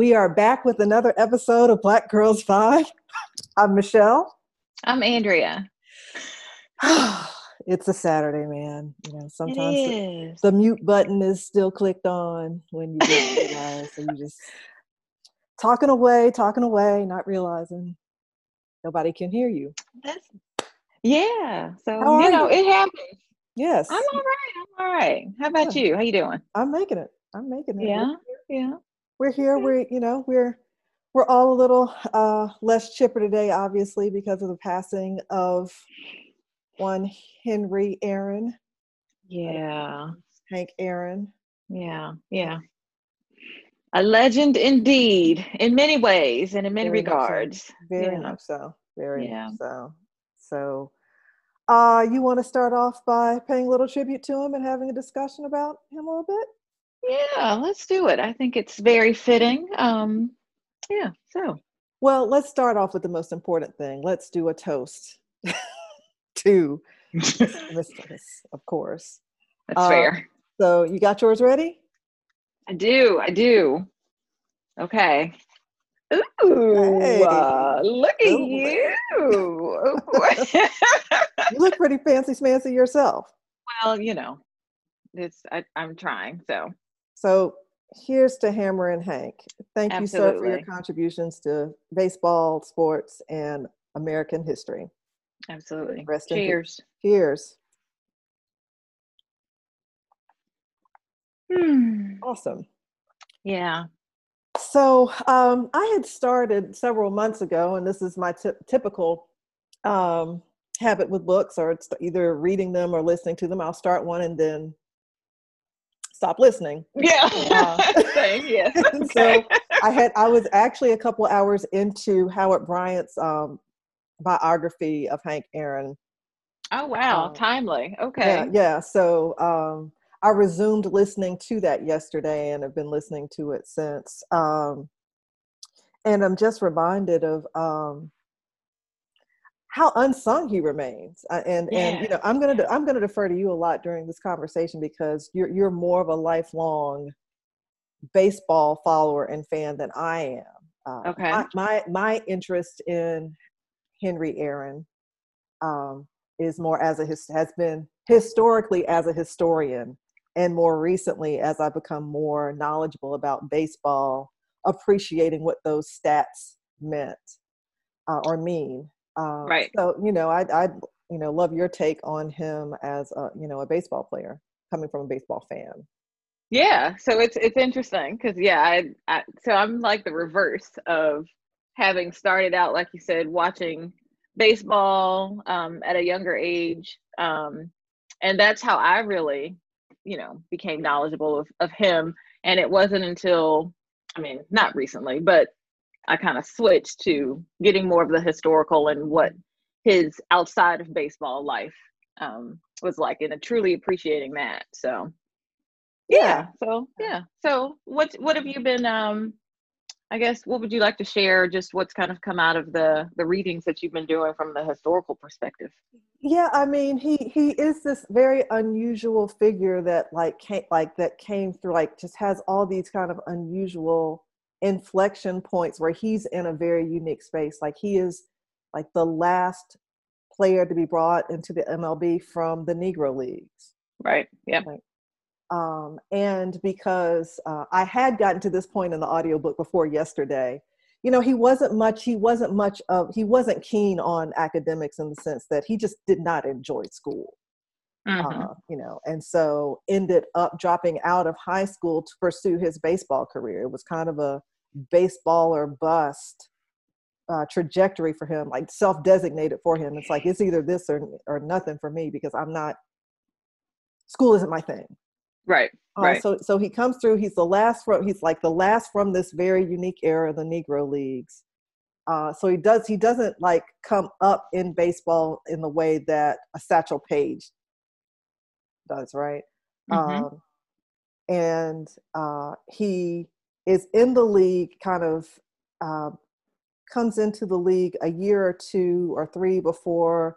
We are back with another episode of Black Girls Five. I'm Michelle. I'm Andrea. it's a Saturday, man. You know, sometimes the, the, mute button is still clicked on when you get realize, so you just talking away, talking away, not realizing nobody can hear you. That's yeah. So you know, you? it happens. Yes. I'm all right. I'm all right. How about yeah. you? How you doing? I'm making it. I'm making it. Yeah. Yeah we're here. We're you know we're we're all a little uh, less chipper today, obviously, because of the passing of one Henry Aaron. Yeah. Hank Aaron. Yeah, yeah. A legend indeed, in many ways and in many Very regards. So. Very yeah. much so. Very yeah. much so. So, uh, you want to start off by paying a little tribute to him and having a discussion about him a little bit? Yeah, let's do it. I think it's very fitting. Um, yeah, so. Well, let's start off with the most important thing. Let's do a toast to mistress, of course. That's uh, fair. So, you got yours ready? I do. I do. Okay. Ooh, hey. uh, look at Ooh. you. you look pretty fancy smancy yourself. Well, you know, it's I, I'm trying. So so here's to Hammerin' Hank. Thank Absolutely. you, sir, for your contributions to baseball, sports, and American history. Absolutely. Rest Cheers. Cheers. Hmm. Awesome. Yeah. So um, I had started several months ago, and this is my t- typical um, habit with books, or it's either reading them or listening to them. I'll start one and then stop listening. Yeah. Uh, Same, yeah. Okay. so I had I was actually a couple hours into Howard Bryant's um, biography of Hank Aaron. Oh wow, um, timely. Okay. Yeah, yeah. So um, I resumed listening to that yesterday and have been listening to it since. Um, and I'm just reminded of um, how unsung he remains uh, and yeah. and you know i'm going to i'm going to defer to you a lot during this conversation because you're you're more of a lifelong baseball follower and fan than i am. Uh, okay. my, my, my interest in henry aaron um, is more as a his has been historically as a historian and more recently as I've become more knowledgeable about baseball appreciating what those stats meant uh, or mean um, right. So you know, I I you know love your take on him as a you know a baseball player coming from a baseball fan. Yeah, so it's it's interesting because yeah, I, I so I'm like the reverse of having started out like you said watching baseball um, at a younger age, um, and that's how I really you know became knowledgeable of, of him. And it wasn't until I mean not recently, but I kind of switched to getting more of the historical and what his outside of baseball life um, was like, and truly appreciating that. So, yeah. yeah. So yeah. So what what have you been? Um, I guess what would you like to share? Just what's kind of come out of the the readings that you've been doing from the historical perspective. Yeah, I mean, he he is this very unusual figure that like came like that came through like just has all these kind of unusual inflection points where he's in a very unique space. Like he is like the last player to be brought into the MLB from the Negro Leagues. Right. Yeah. Um, and because uh, I had gotten to this point in the audiobook before yesterday, you know, he wasn't much, he wasn't much of, he wasn't keen on academics in the sense that he just did not enjoy school. Mm-hmm. Uh, you know, and so ended up dropping out of high school to pursue his baseball career. It was kind of a baseball or bust uh, trajectory for him, like self-designated for him. It's like it's either this or or nothing for me because I'm not. School isn't my thing. Right. Uh, right. So so he comes through. He's the last from. He's like the last from this very unique era, the Negro Leagues. Uh, so he does. He doesn't like come up in baseball in the way that a Satchel Paige does, right? Mm-hmm. Um, and uh, he is in the league, kind of uh, comes into the league a year or two or three before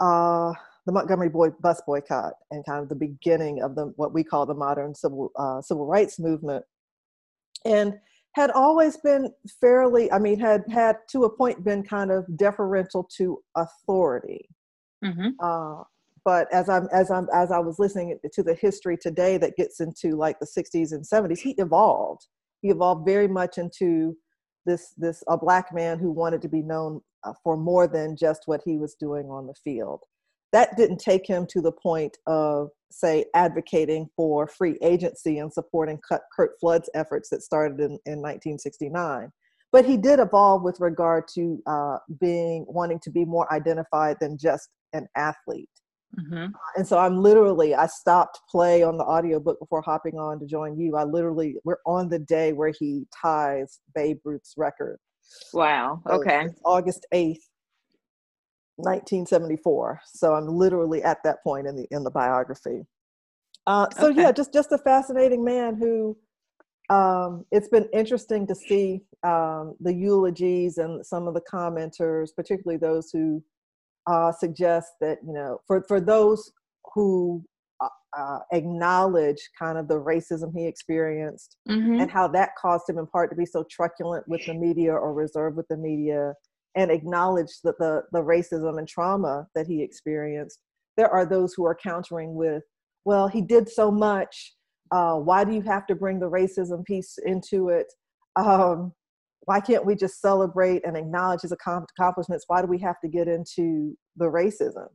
uh, the Montgomery boy, bus boycott and kind of the beginning of the what we call the modern civil uh, civil rights movement. And had always been fairly, I mean, had had to a point been kind of deferential to authority. Mm-hmm. Uh, but as I'm as I'm as I was listening to the history today that gets into like the 60s and 70s, he evolved. He evolved very much into this this a black man who wanted to be known uh, for more than just what he was doing on the field. That didn't take him to the point of say advocating for free agency and supporting Curt Flood's efforts that started in, in 1969 but he did evolve with regard to uh, being wanting to be more identified than just an athlete mm-hmm. and so i'm literally i stopped play on the audiobook before hopping on to join you. I literally we're on the day where he ties babe ruth's record. Wow. Okay. so august 8th 1974 so i'm literally at that point in the in the biography. Uh, so okay. yeah just just a fascinating man who um, it's been interesting to see um, the eulogies and some of the commenters particularly those who uh, suggest that you know for for those who uh, uh acknowledge kind of the racism he experienced mm-hmm. and how that caused him in part to be so truculent with the media or reserved with the media and acknowledge that the, the racism and trauma that he experienced, there are those who are countering with, well, he did so much. Uh, why do you have to bring the racism piece into it? Um, why can't we just celebrate and acknowledge his accomplishments? Why do we have to get into the racism?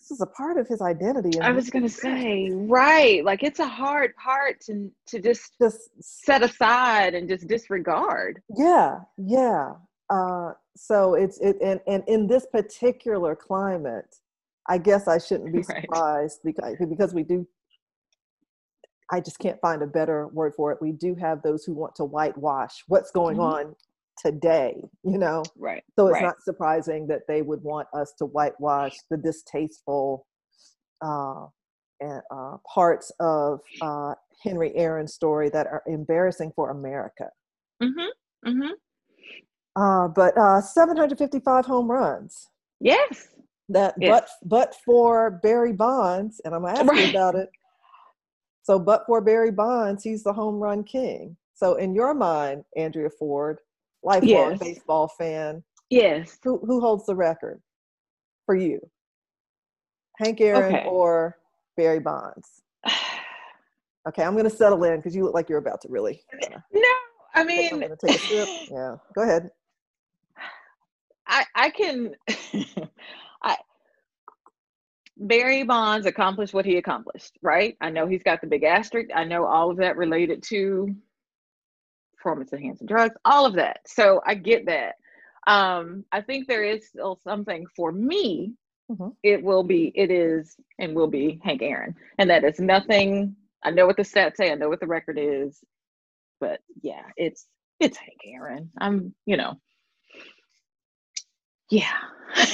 This is a part of his identity. I was going to say, right. Like it's a hard part to, to just, just set aside and just disregard. Yeah. Yeah. Uh, so it's it and, and in this particular climate, I guess I shouldn't be surprised right. because because we do. I just can't find a better word for it. We do have those who want to whitewash what's going mm-hmm. on today, you know. Right. So it's right. not surprising that they would want us to whitewash the distasteful uh, uh, parts of uh, Henry Aaron's story that are embarrassing for America. Mm-hmm. Mm-hmm. Uh, but uh, 755 home runs. Yes. That yes. but but for Barry Bonds, and I'm gonna ask right. you about it. So, but for Barry Bonds, he's the home run king. So, in your mind, Andrea Ford, lifelong yes. baseball fan, yes, who who holds the record for you? Hank Aaron okay. or Barry Bonds? okay, I'm gonna settle in because you look like you're about to really. Uh, no, I mean, I'm gonna take a sip. yeah, go ahead. I I can Barry Bonds accomplished what he accomplished, right? I know he's got the big asterisk. I know all of that related to performance enhancing drugs, all of that. So I get that. Um, I think there is still something for me. Mm-hmm. It will be, it is, and will be Hank Aaron. And that is nothing. I know what the stats say, I know what the record is, but yeah, it's it's Hank Aaron. I'm, you know, yeah.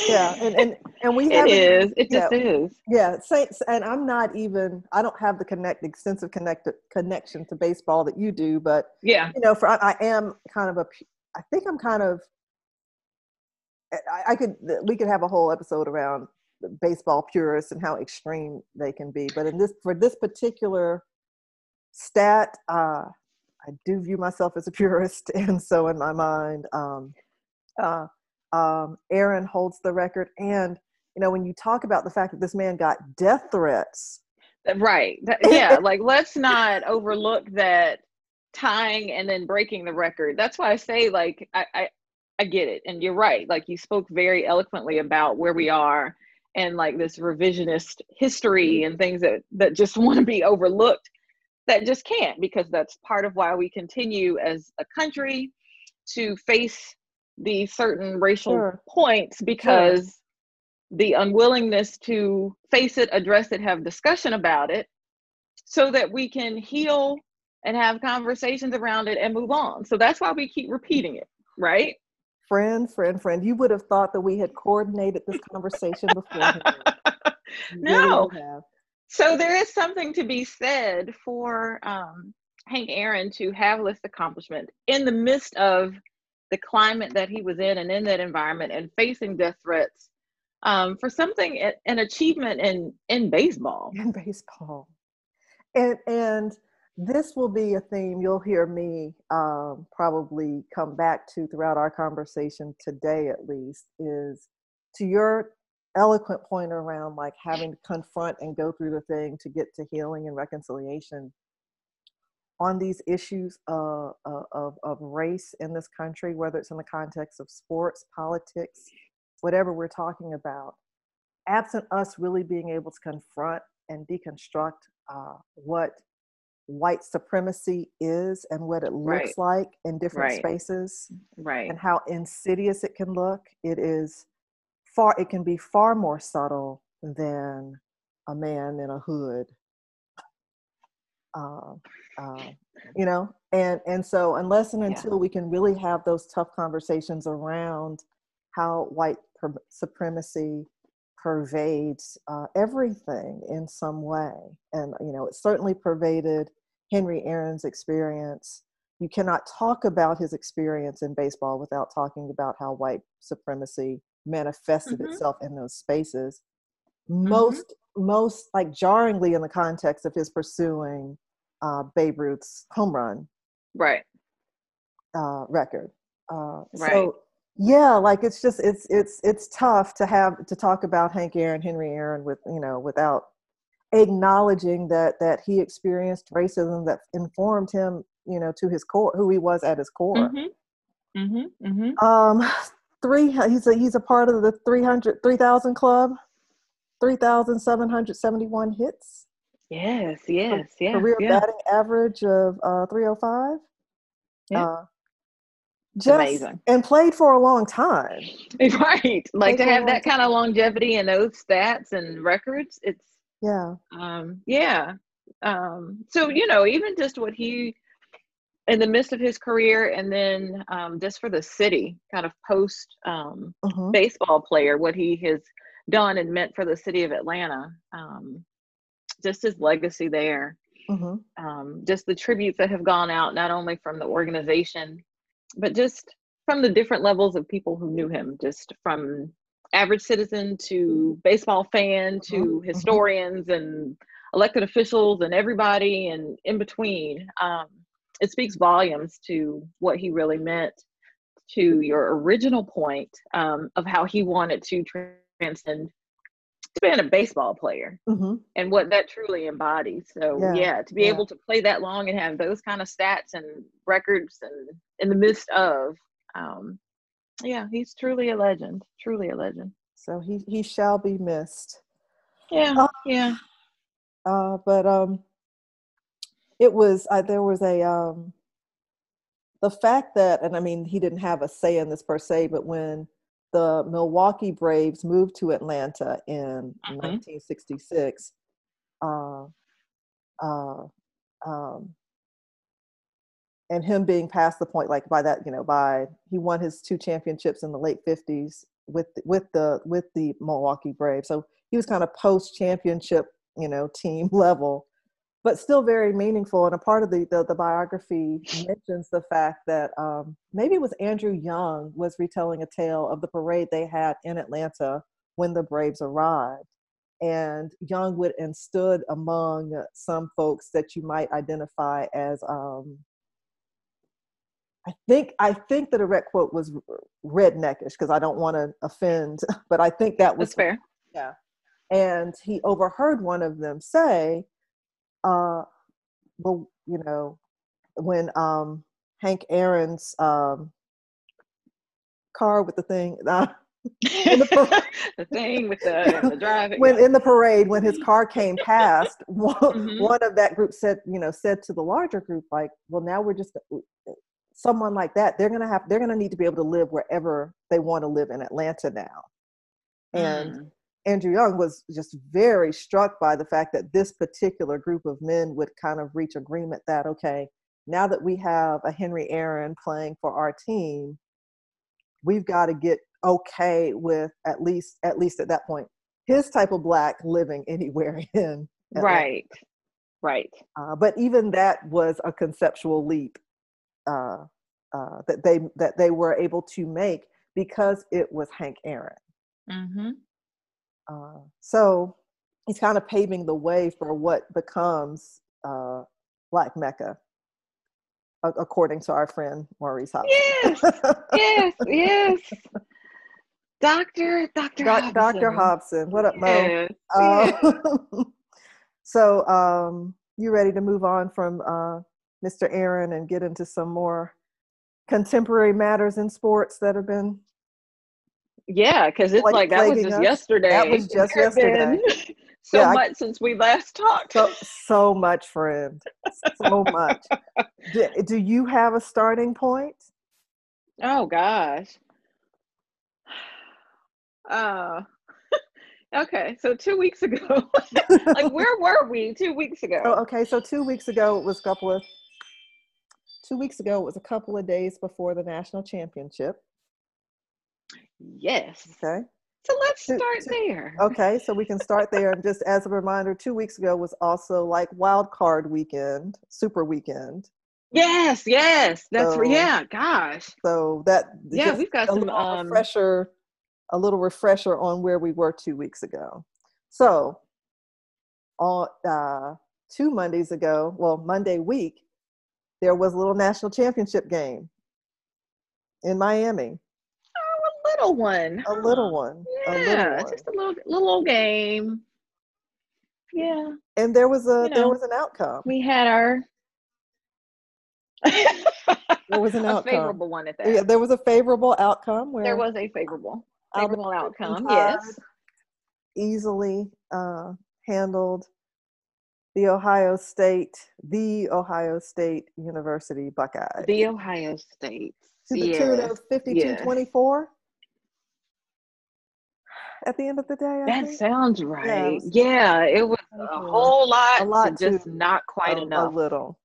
yeah, and and and we have it is. It just is. Yeah, Saints, and I'm not even. I don't have the connect extensive connected connection to baseball that you do, but yeah, you know, for I, I am kind of a. I think I'm kind of. I, I could. We could have a whole episode around baseball purists and how extreme they can be, but in this for this particular stat, uh, I do view myself as a purist, and so in my mind, um, uh, um, Aaron holds the record. And, you know, when you talk about the fact that this man got death threats. Right. Yeah. like, let's not overlook that tying and then breaking the record. That's why I say, like, I, I, I get it. And you're right. Like, you spoke very eloquently about where we are and like this revisionist history and things that, that just want to be overlooked that just can't because that's part of why we continue as a country to face the certain racial sure. points because sure. the unwillingness to face it, address it, have discussion about it, so that we can heal and have conversations around it and move on. So that's why we keep repeating it, right? Friend, friend, friend, you would have thought that we had coordinated this conversation before. no. so there is something to be said for um, Hank Aaron to have this accomplishment in the midst of the climate that he was in and in that environment and facing death threats um, for something an achievement in in baseball. In baseball. And and this will be a theme you'll hear me um, probably come back to throughout our conversation today, at least, is to your eloquent point around like having to confront and go through the thing to get to healing and reconciliation on these issues uh, uh, of, of race in this country, whether it's in the context of sports, politics, whatever we're talking about, absent us really being able to confront and deconstruct uh, what white supremacy is and what it looks right. like in different right. spaces right and how insidious it can look it is far it can be far more subtle than a man in a hood uh, uh, you know and and so unless and until yeah. we can really have those tough conversations around how white per- supremacy pervades uh, everything in some way and you know it certainly pervaded henry aaron's experience you cannot talk about his experience in baseball without talking about how white supremacy manifested mm-hmm. itself in those spaces mm-hmm. most most like jarringly in the context of his pursuing uh, Babe Ruth's home run right uh, record. Uh, right. So yeah, like it's just it's it's it's tough to have to talk about Hank Aaron, Henry Aaron with you know without acknowledging that that he experienced racism that informed him you know to his core who he was at his core. Mm-hmm. Mm-hmm. Mm-hmm. Um, three he's a he's a part of the 300 3000 club 3771 hits Yes, yes, yes. Career yeah. batting average of uh, 305. Yeah. Uh, just, amazing. And played for a long time. Right. Like played to have that time. kind of longevity and those stats and records, it's yeah. Um, yeah. Um, so you know, even just what he in the midst of his career and then um, just for the city, kind of post um, uh-huh. baseball player, what he has done and meant for the city of Atlanta. Um, just his legacy there. Mm-hmm. Um, just the tributes that have gone out, not only from the organization, but just from the different levels of people who knew him, just from average citizen to baseball fan to mm-hmm. mm-hmm. historians and elected officials and everybody and in between. Um, it speaks volumes to what he really meant to your original point um, of how he wanted to transcend being a baseball player mm-hmm. and what that truly embodies. So yeah, yeah to be yeah. able to play that long and have those kind of stats and records and in the midst of, um, yeah, he's truly a legend. Truly a legend. So he he shall be missed. Yeah, uh, yeah. Uh, but um, it was uh, there was a um, the fact that, and I mean, he didn't have a say in this per se, but when the Milwaukee Braves moved to Atlanta in mm-hmm. 1966. Uh, uh, um, and him being past the point, like by that, you know, by he won his two championships in the late 50s with with the with the Milwaukee Braves. So he was kind of post championship, you know, team level but still very meaningful. And a part of the, the, the biography mentions the fact that um, maybe it was Andrew Young was retelling a tale of the parade they had in Atlanta when the Braves arrived. And Young would and stood among some folks that you might identify as um, I think I think the direct quote was redneckish because I don't want to offend, but I think that was That's fair. Yeah. And he overheard one of them say, uh, well, you know, when um, Hank Aaron's um, car with the thing. Uh, the, the, thing with the, the driving. when in the parade, when his car came past, one, mm-hmm. one of that group said, you know, said to the larger group, like, well, now we're just someone like that. They're gonna have, they're gonna need to be able to live wherever they want to live in Atlanta now. And mm. Andrew Young was just very struck by the fact that this particular group of men would kind of reach agreement that, okay, now that we have a Henry Aaron playing for our team, we've got to get okay with at least at least at that point his type of black living anywhere in Atlanta. right right uh, but even that was a conceptual leap uh, uh, that they that they were able to make because it was hank aaron mm-hmm. Uh, so he's kind of paving the way for what becomes uh, Black Mecca, according to our friend Maurice Hobson. Yes, yes, yes. Doctor, Doctor, Hobson. Dr. Hobson. What up, Mo? Yes, uh, yes. so, um, you ready to move on from uh, Mr. Aaron and get into some more contemporary matters in sports that have been yeah because it's like that was just us. yesterday. that was just yesterday. so yeah, much I, since we last talked. So, so much friend. So much. Do, do you have a starting point? Oh gosh. Uh okay so two weeks ago. Like where were we two weeks ago? Oh, okay so two weeks ago it was a couple of two weeks ago it was a couple of days before the national championship yes. Okay. So let's start there. okay so we can start there. And just as a reminder two weeks ago was also like wild card weekend super weekend. Yes yes. That's so, yeah gosh. so that yeah we've got some um, refresher a little refresher on where we were two weeks ago. So on uh, two mondays ago well monday week there was a little national championship game in Miami. A little one. A little one. Yeah, a little one. just a little little game. Yeah. And there was a you know, there was an outcome. We had our there was an outcome. favorable one at that. Yeah, there was a favorable outcome where there was a favorable favorable outcome. Yes. Easily uh, handled the Ohio State, the Ohio State University Buckeyes. The Ohio State. To the yes. tune of 52 yes. 24 at the end of the day. I that think. sounds right. Yeah it, was, yeah, it was a whole lot, a lot just not quite a, enough. A little.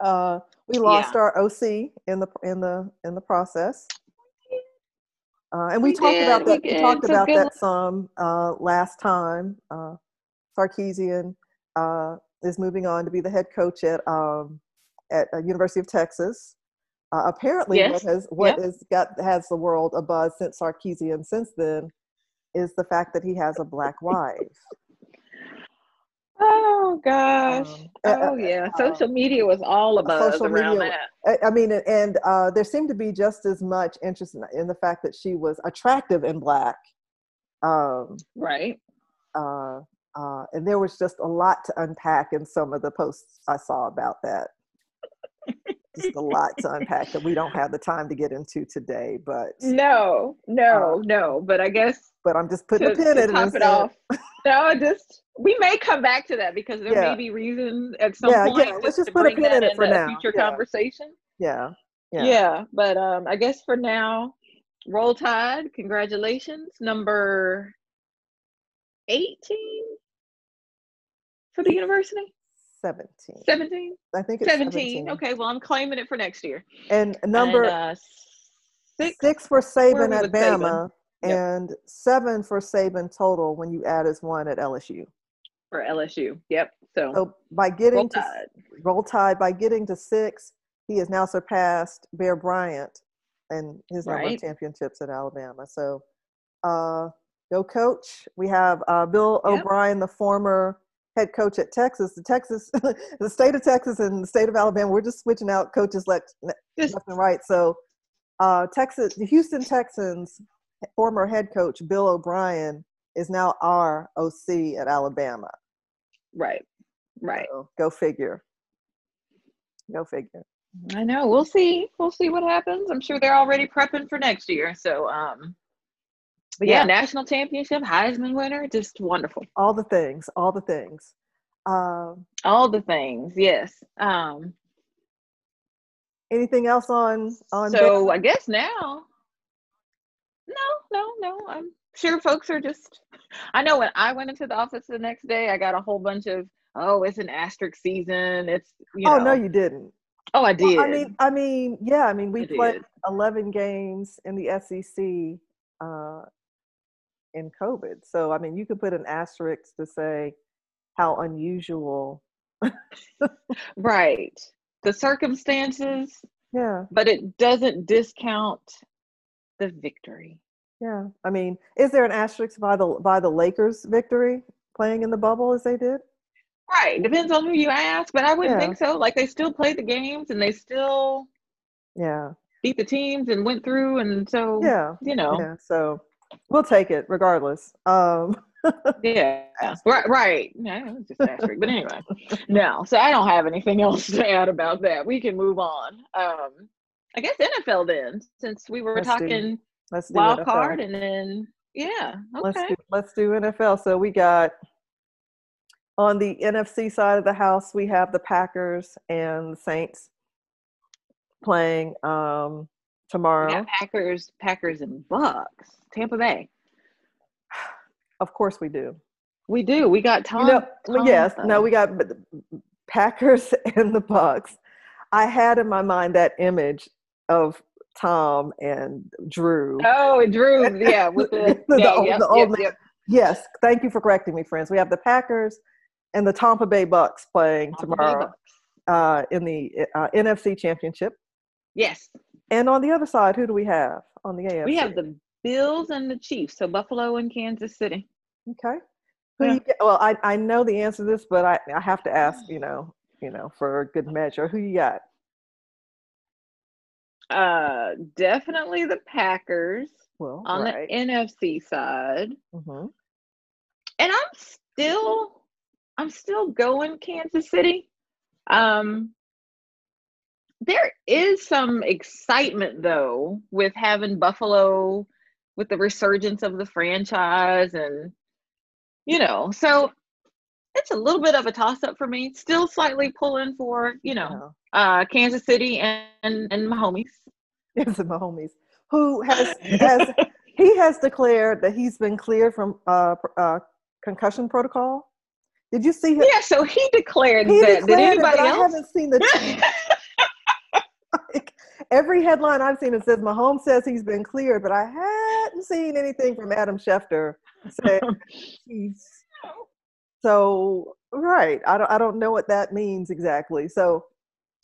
Uh, we lost yeah. our OC in the in the in the process. Uh, and we, we talked did, about that. We, we talked about that some uh, last time. Uh, Sarkisian uh, is moving on to be the head coach at um, at uh, University of Texas. Uh, apparently, yes. what has what yep. has got has the world abuzz since Sarkisian since then is the fact that he has a black wife. Oh gosh! Um, oh yeah, uh, social media was all about social around media, that. I mean, and uh, there seemed to be just as much interest in, in, the fact that she was attractive in black. Um, right. Uh, uh, and there was just a lot to unpack in some of the posts I saw about that. just a lot to unpack that we don't have the time to get into today. But no, no, uh, no. But I guess. But I'm just putting to, a pin in it. it off. no, just we may come back to that because there yeah. may be reasons at some yeah, point. Yeah, let's just put a pin in it for now. Future yeah. conversation. Yeah. yeah. Yeah. But um, I guess for now, roll tide. Congratulations, number 18 for the university? 17. 17? I think it's 17. 17. Okay, well, I'm claiming it for next year. And number and, uh, six, six for Saban at Bama, And seven for Saban total when you add as one at LSU. For LSU, yep. So, so by getting roll to tide. roll tide, by getting to six, he has now surpassed Bear Bryant and his number right. of championships at Alabama. So, uh, go coach. We have uh, Bill yep. O'Brien, the former head coach at Texas. The Texas, the state of Texas and the state of Alabama, we're just switching out coaches left, left and right. So, uh, Texas, the Houston Texans former head coach Bill O'Brien is now our OC at Alabama. Right. Right. So, go figure. Go figure. I know. We'll see. We'll see what happens. I'm sure they're already prepping for next year. So, um, but yeah, yeah, national championship, Heisman winner, just wonderful. All the things, all the things. Um, all the things, yes. Um, anything else on on? So I guess now. No, no, no. I'm sure folks are just. I know when I went into the office the next day, I got a whole bunch of, oh, it's an asterisk season. It's you oh no, you didn't. Oh, I did. Well, I mean, I mean, yeah. I mean, we I played did. eleven games in the SEC. Uh, in COVID. So, I mean, you could put an asterisk to say how unusual. right. The circumstances. Yeah. But it doesn't discount the victory. Yeah. I mean, is there an asterisk by the by the Lakers victory playing in the bubble as they did? Right. Depends on who you ask, but I wouldn't yeah. think so. Like they still played the games and they still yeah beat the teams and went through and so yeah you know yeah so we'll take it regardless um yeah right right yeah just asterisk but anyway no so i don't have anything else to add about that we can move on um i guess nfl then since we were let's talking let's do wild NFL. card and then yeah okay. let's do let's do nfl so we got on the nfc side of the house we have the packers and the saints playing um, tomorrow. Packers, Packers and Bucks, Tampa Bay. Of course we do. We do. We got Tom. You know, Tom yes, no, we got Packers and the Bucks. I had in my mind that image of Tom and Drew. Oh, and Drew, yeah, with the, the, yeah, the, yep, the old yep, man. Yep. Yes, thank you for correcting me, friends. We have the Packers and the Tampa Bay Bucks playing Tampa tomorrow uh, in the uh, NFC Championship. Yes. And on the other side, who do we have on the AFC? We have the Bills and the Chiefs. So Buffalo and Kansas City. Okay. Who yeah. you get, well, I, I know the answer to this, but I, I have to ask, you know, you know, for a good measure. Who you got? Uh, definitely the Packers. Well, on right. the NFC side. Mm-hmm. And I'm still, I'm still going Kansas City. Um, there is some excitement though with having Buffalo with the resurgence of the franchise and you know, so it's a little bit of a toss up for me. Still slightly pulling for, you know, uh Kansas City and and, and Mahomes. Yes, Mahomes. Who has has he has declared that he's been cleared from uh, uh concussion protocol. Did you see him? Yeah, so he declared he that. Declared Did anybody it, else? I haven't seen the like every headline I've seen it says Mahomes says he's been cleared, but I hadn't seen anything from Adam Schefter saying he's so right. I don't I don't know what that means exactly. So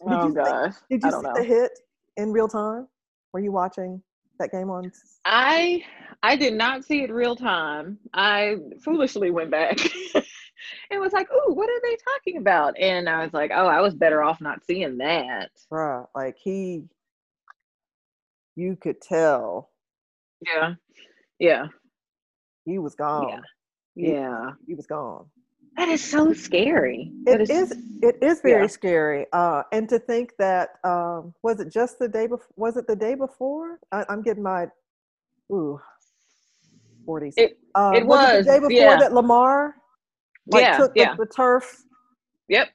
did oh you gosh. See, did you see know. the hit in real time? Were you watching that game on I I did not see it real time. I foolishly went back. and was like, "Ooh, what are they talking about?" And I was like, "Oh, I was better off not seeing that." Bruh, like he, you could tell. Yeah, yeah. He was gone. Yeah, he, yeah. He was gone. That is so scary. It is, is, It is very yeah. scary. Uh, and to think that um, was it just the day before? Was it the day before? I, am getting my ooh. 40s. It, um, it was, was it the day before yeah. that Lamar like yeah, took yeah. The, the, turf. Yep.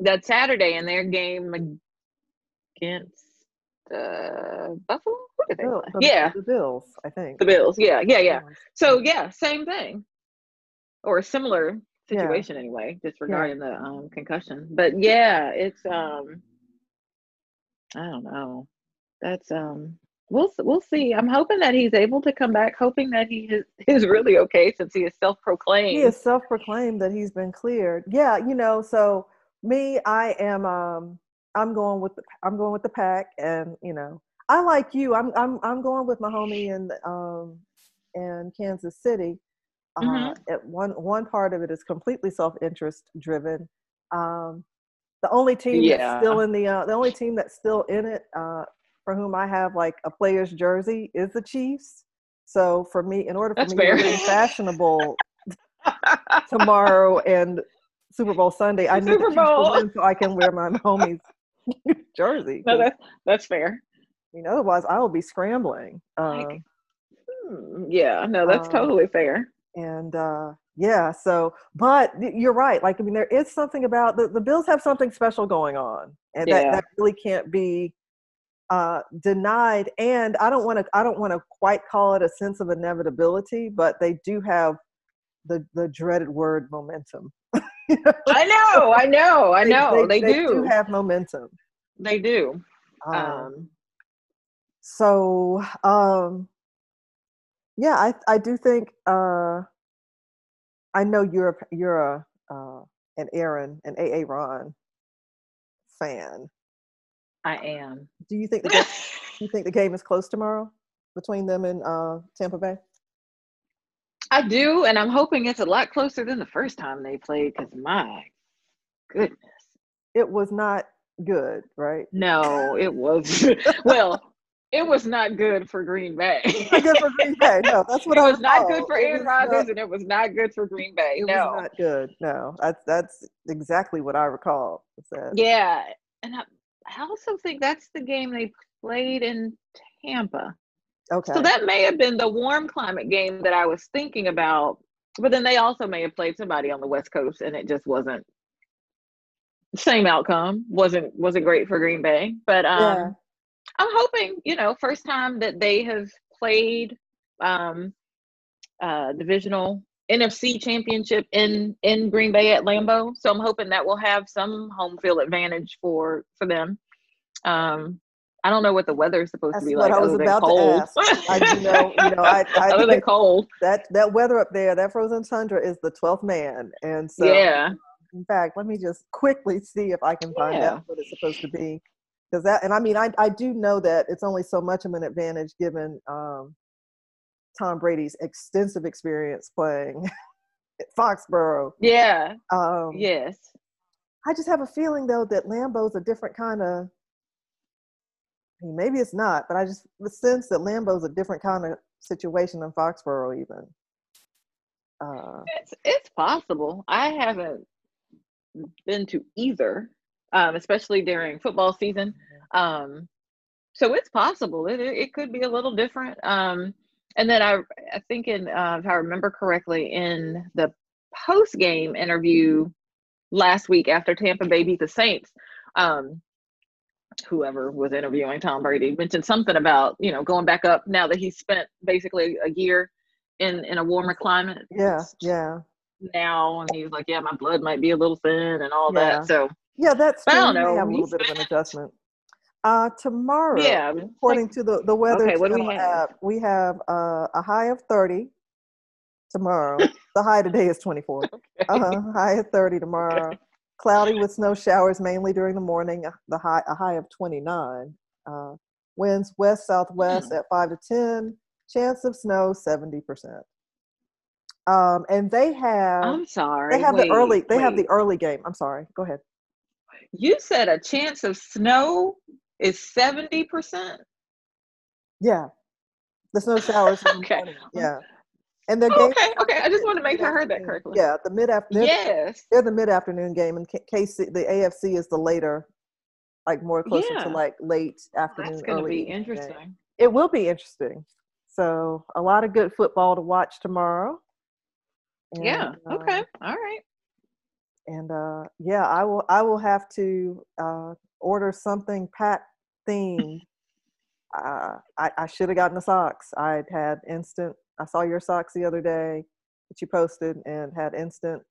That Saturday in their game against uh, Buffalo. Who did they Bill, play? The, yeah, the Bills. I think the Bills. Yeah, yeah, yeah. So yeah, same thing, or similar situation yeah. anyway, just regarding yeah. the um, concussion. But yeah, it's um, I don't know. That's um, we'll we'll see. I'm hoping that he's able to come back. Hoping that he is, is really okay since he is self-proclaimed. He is self-proclaimed that he's been cleared. Yeah, you know. So me, I am. Um, I'm going with the. I'm going with the pack, and you know, I like you. I'm. I'm. I'm going with my homie and um, and Kansas City. Uh, mm-hmm. at one one part of it is completely self-interest driven. Um, the only team yeah. that's still in the uh, the only team that's still in it uh, for whom I have like a player's jersey is the Chiefs. So for me, in order for That's me fair. to be fashionable tomorrow and Super Bowl Sunday, I need Super Bowl. to win so I can wear my homie's jersey. No, that's that's fair. You know, otherwise I will be scrambling. Like, Um, hmm, yeah, no, that's uh, totally fair. And uh, yeah, so but you're right. Like I mean, there is something about the, the Bills have something special going on, and that, Yeah. that really can't be uh, denied. And I don't want to I don't want to quite call it a sense of inevitability, but they do have the the dreaded word momentum. You know? I know, I know, I know. They, do. do. have momentum. They do. Um, Um, so um, yeah, I I do think uh, I know you're a, you're a uh, an Aaron an AA Ron fan. I am. Do you think the game, do you think the game is close tomorrow between them and uh, Tampa Bay? I do, and I'm hoping it's a lot closer than the first time they played. Because my goodness. It was not good, right? No, it was well, it was not good for Green Bay. good for Green Bay. No, that's what it I was was not told. good for Aaron Rodgers, and it was not good for Green Bay. It no. was not good. No, that's that's exactly what I recall. Yeah, and I, I also think that's the game they played in Tampa. Okay. So that may have been the warm climate game that I was thinking about. But then they also may have played somebody on the West Coast, and it just wasn't same outcome. wasn't wasn't great for Green Bay. But um, Yeah. I'm hoping you know first time that they have played um, uh, divisional NFC championship in in Green Bay at Lambeau. So I'm hoping that will have some home field advantage for for them. Um, I don't know what the weather is supposed That's to be what like I was about to cold. ask. I do know, you know, I, I other than cold. that that weather up there, that frozen tundra is the twelfth man, and so yeah. in fact, let me just quickly see if I can find Yeah. out what it's supposed to be. Because that, and I mean, I, I do know that it's only so much of an advantage given um, Tom Brady's extensive experience playing at Foxborough. Yeah. Um, Yes. I just have a feeling though that Lambeau's a different kind of. I mean, maybe it's not, but I just the sense that Lambeau's a different kind of situation than Foxborough even. Uh, It's it's possible. I haven't been to either, um, especially during football season. Um, so it's possible. It it could be a little different. Um, and then I I think in uh, if I remember correctly in the post game interview last week after Tampa Bay beat the Saints, um, whoever was interviewing Tom Brady mentioned something about you know going back up now that he spent basically a year in in a warmer climate. yeah, yeah, Now and he was like, yeah, my blood might be a little thin and all Yeah. that. So yeah. That's I don't know. have a little bit of an adjustment. Uh, tomorrow, yeah, it's like- according to the the weather Okay, what do we have? app, we have uh, a high of thirty tomorrow. the high today is twenty four. Uh-huh, high of 30 tomorrow. Cloudy with snow showers mainly during the morning. uh, The high a high of 29. Uh, winds west southwest Hmm. at 5 to 10. Chance of snow 70%. Um, and they have I'm sorry. they have wait, the early they have the early game. I'm sorry. Go ahead. You said a chance of snow is seventy percent. Yeah. The snow showers Okay. Yeah. And their game Okay, okay. I just want to make sure I heard that correctly. Yeah, the mid afternoon. Yes. they're the mid afternoon game, and KC the AFC is the later, like more closer Yeah. to like late afternoon. That's going to be evening game. interesting. It will be interesting. So a lot of good football to watch tomorrow. Yeah. And, uh, Okay. All right. And uh, yeah, I will. I will have to uh, order something Pat themed. uh, I, I should have gotten the socks. I had instant. I saw your socks the other day that you posted, and had instant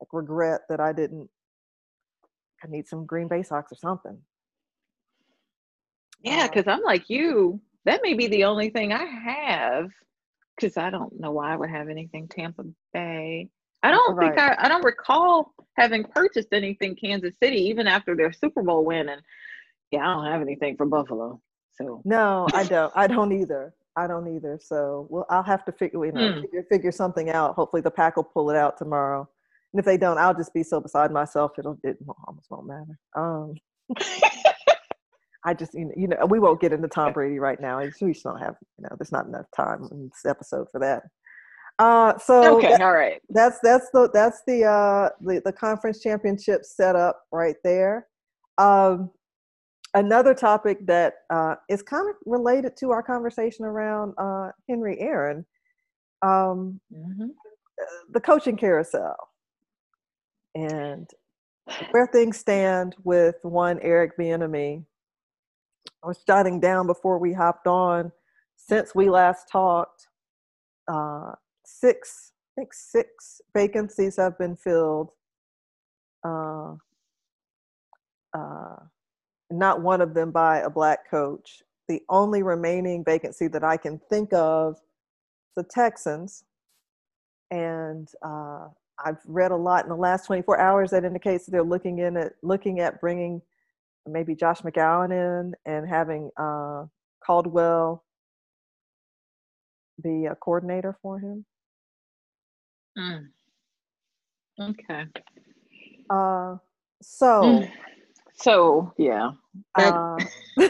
like regret that I didn't. I need some Green Bay socks or something. Yeah, Uh, because I'm like you. That may be the only thing I have. Because I don't know why I would have anything Tampa Bay. I don't think I. I don't recall having purchased anything Kansas City even after their Super Bowl win. And yeah, I don't have anything for Buffalo. So No, I don't. I don't either. I don't either. So well, I'll have to figure you know Hmm. figure, figure something out. Hopefully the pack will pull it out tomorrow. And if they don't, I'll just be so beside myself it'll it almost won't matter. Um, I just you know, you know we won't get into Tom Brady right now. We just don't have you know there's not enough time in this episode for that. Uh, so okay, that- all right. that's that's the that's the uh the, the conference championship setup right there um another topic that uh is kind of related to our conversation around uh henry aaron um hmm the coaching carousel and where things stand with one eric Bieniemy. i was jotting down before we hopped on since we last talked uh six i think six vacancies have been filled. Uh uh not one of them by a black coach. The only remaining vacancy that i can think of the texans. And uh, I've read a lot in the last 24 hours that indicates that they're looking in at looking at bringing maybe Josh McCown in and having uh, Caldwell be a coordinator for him. Mm. Okay. Uh, so. Mm. So yeah. Uh,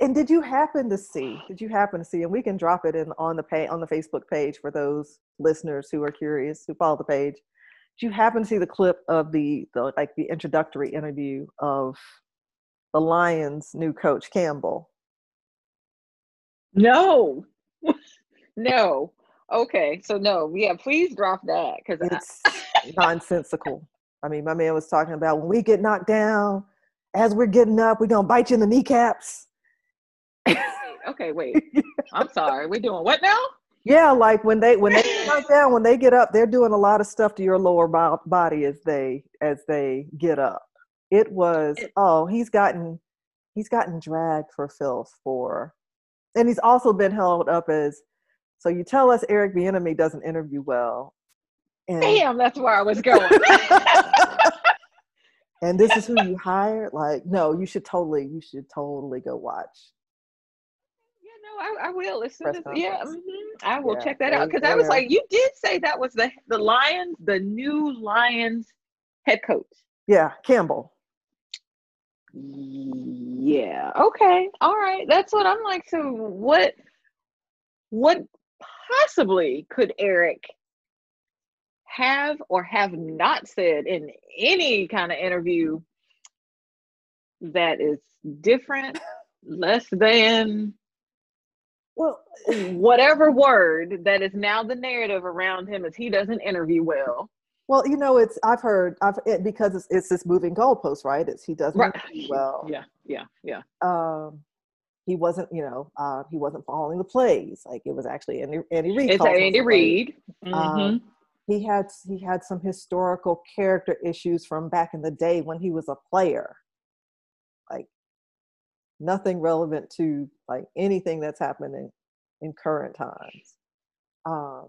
and, did you happen to see? Did you happen to see? And we can drop it in on the page on the Facebook page for those listeners who are curious who follow the page. Did you happen to see the clip of the, the like the introductory interview of the Lions' new coach Campbell? No, no. Okay, so no, yeah. Please drop that because it's nonsensical. I mean, my man was talking about when we get knocked down, as we're getting up, we're gonna bite you in the kneecaps. okay, wait. I'm sorry. We're doing what now? Yeah, like when they when they get knocked down, when they get up, they're doing a lot of stuff to your lower body as they as they get up. It was oh, he's gotten he's gotten dragged for filth for, and he's also been held up as. So you tell us Eric Bieniemy doesn't interview well. And, Damn, that's where I was going. and this is who you hired like no you should totally you should totally go watch. Yeah no i, I will as soon as yeah mm-hmm, i will yeah, check that out because i was like you did say that was the the lions the new lions head coach. Yeah campbell. Yeah okay all right that's what i'm like so what what possibly could eric have or have not said in any kind of interview that is different, less than well whatever word that is now the narrative around him is he doesn't interview well. Well, you know, it's I've heard I've it, because it's, it's this moving goalpost, right? It's he doesn't right. well. Yeah, yeah, yeah. Um, he wasn't, you know, uh, he wasn't following the plays. Like it was actually Andy, Andy Reid. It's Andy Reid. Um, mm-hmm he had he had some historical character issues from back in the day when he was a player like nothing relevant to like anything that's happening in current times um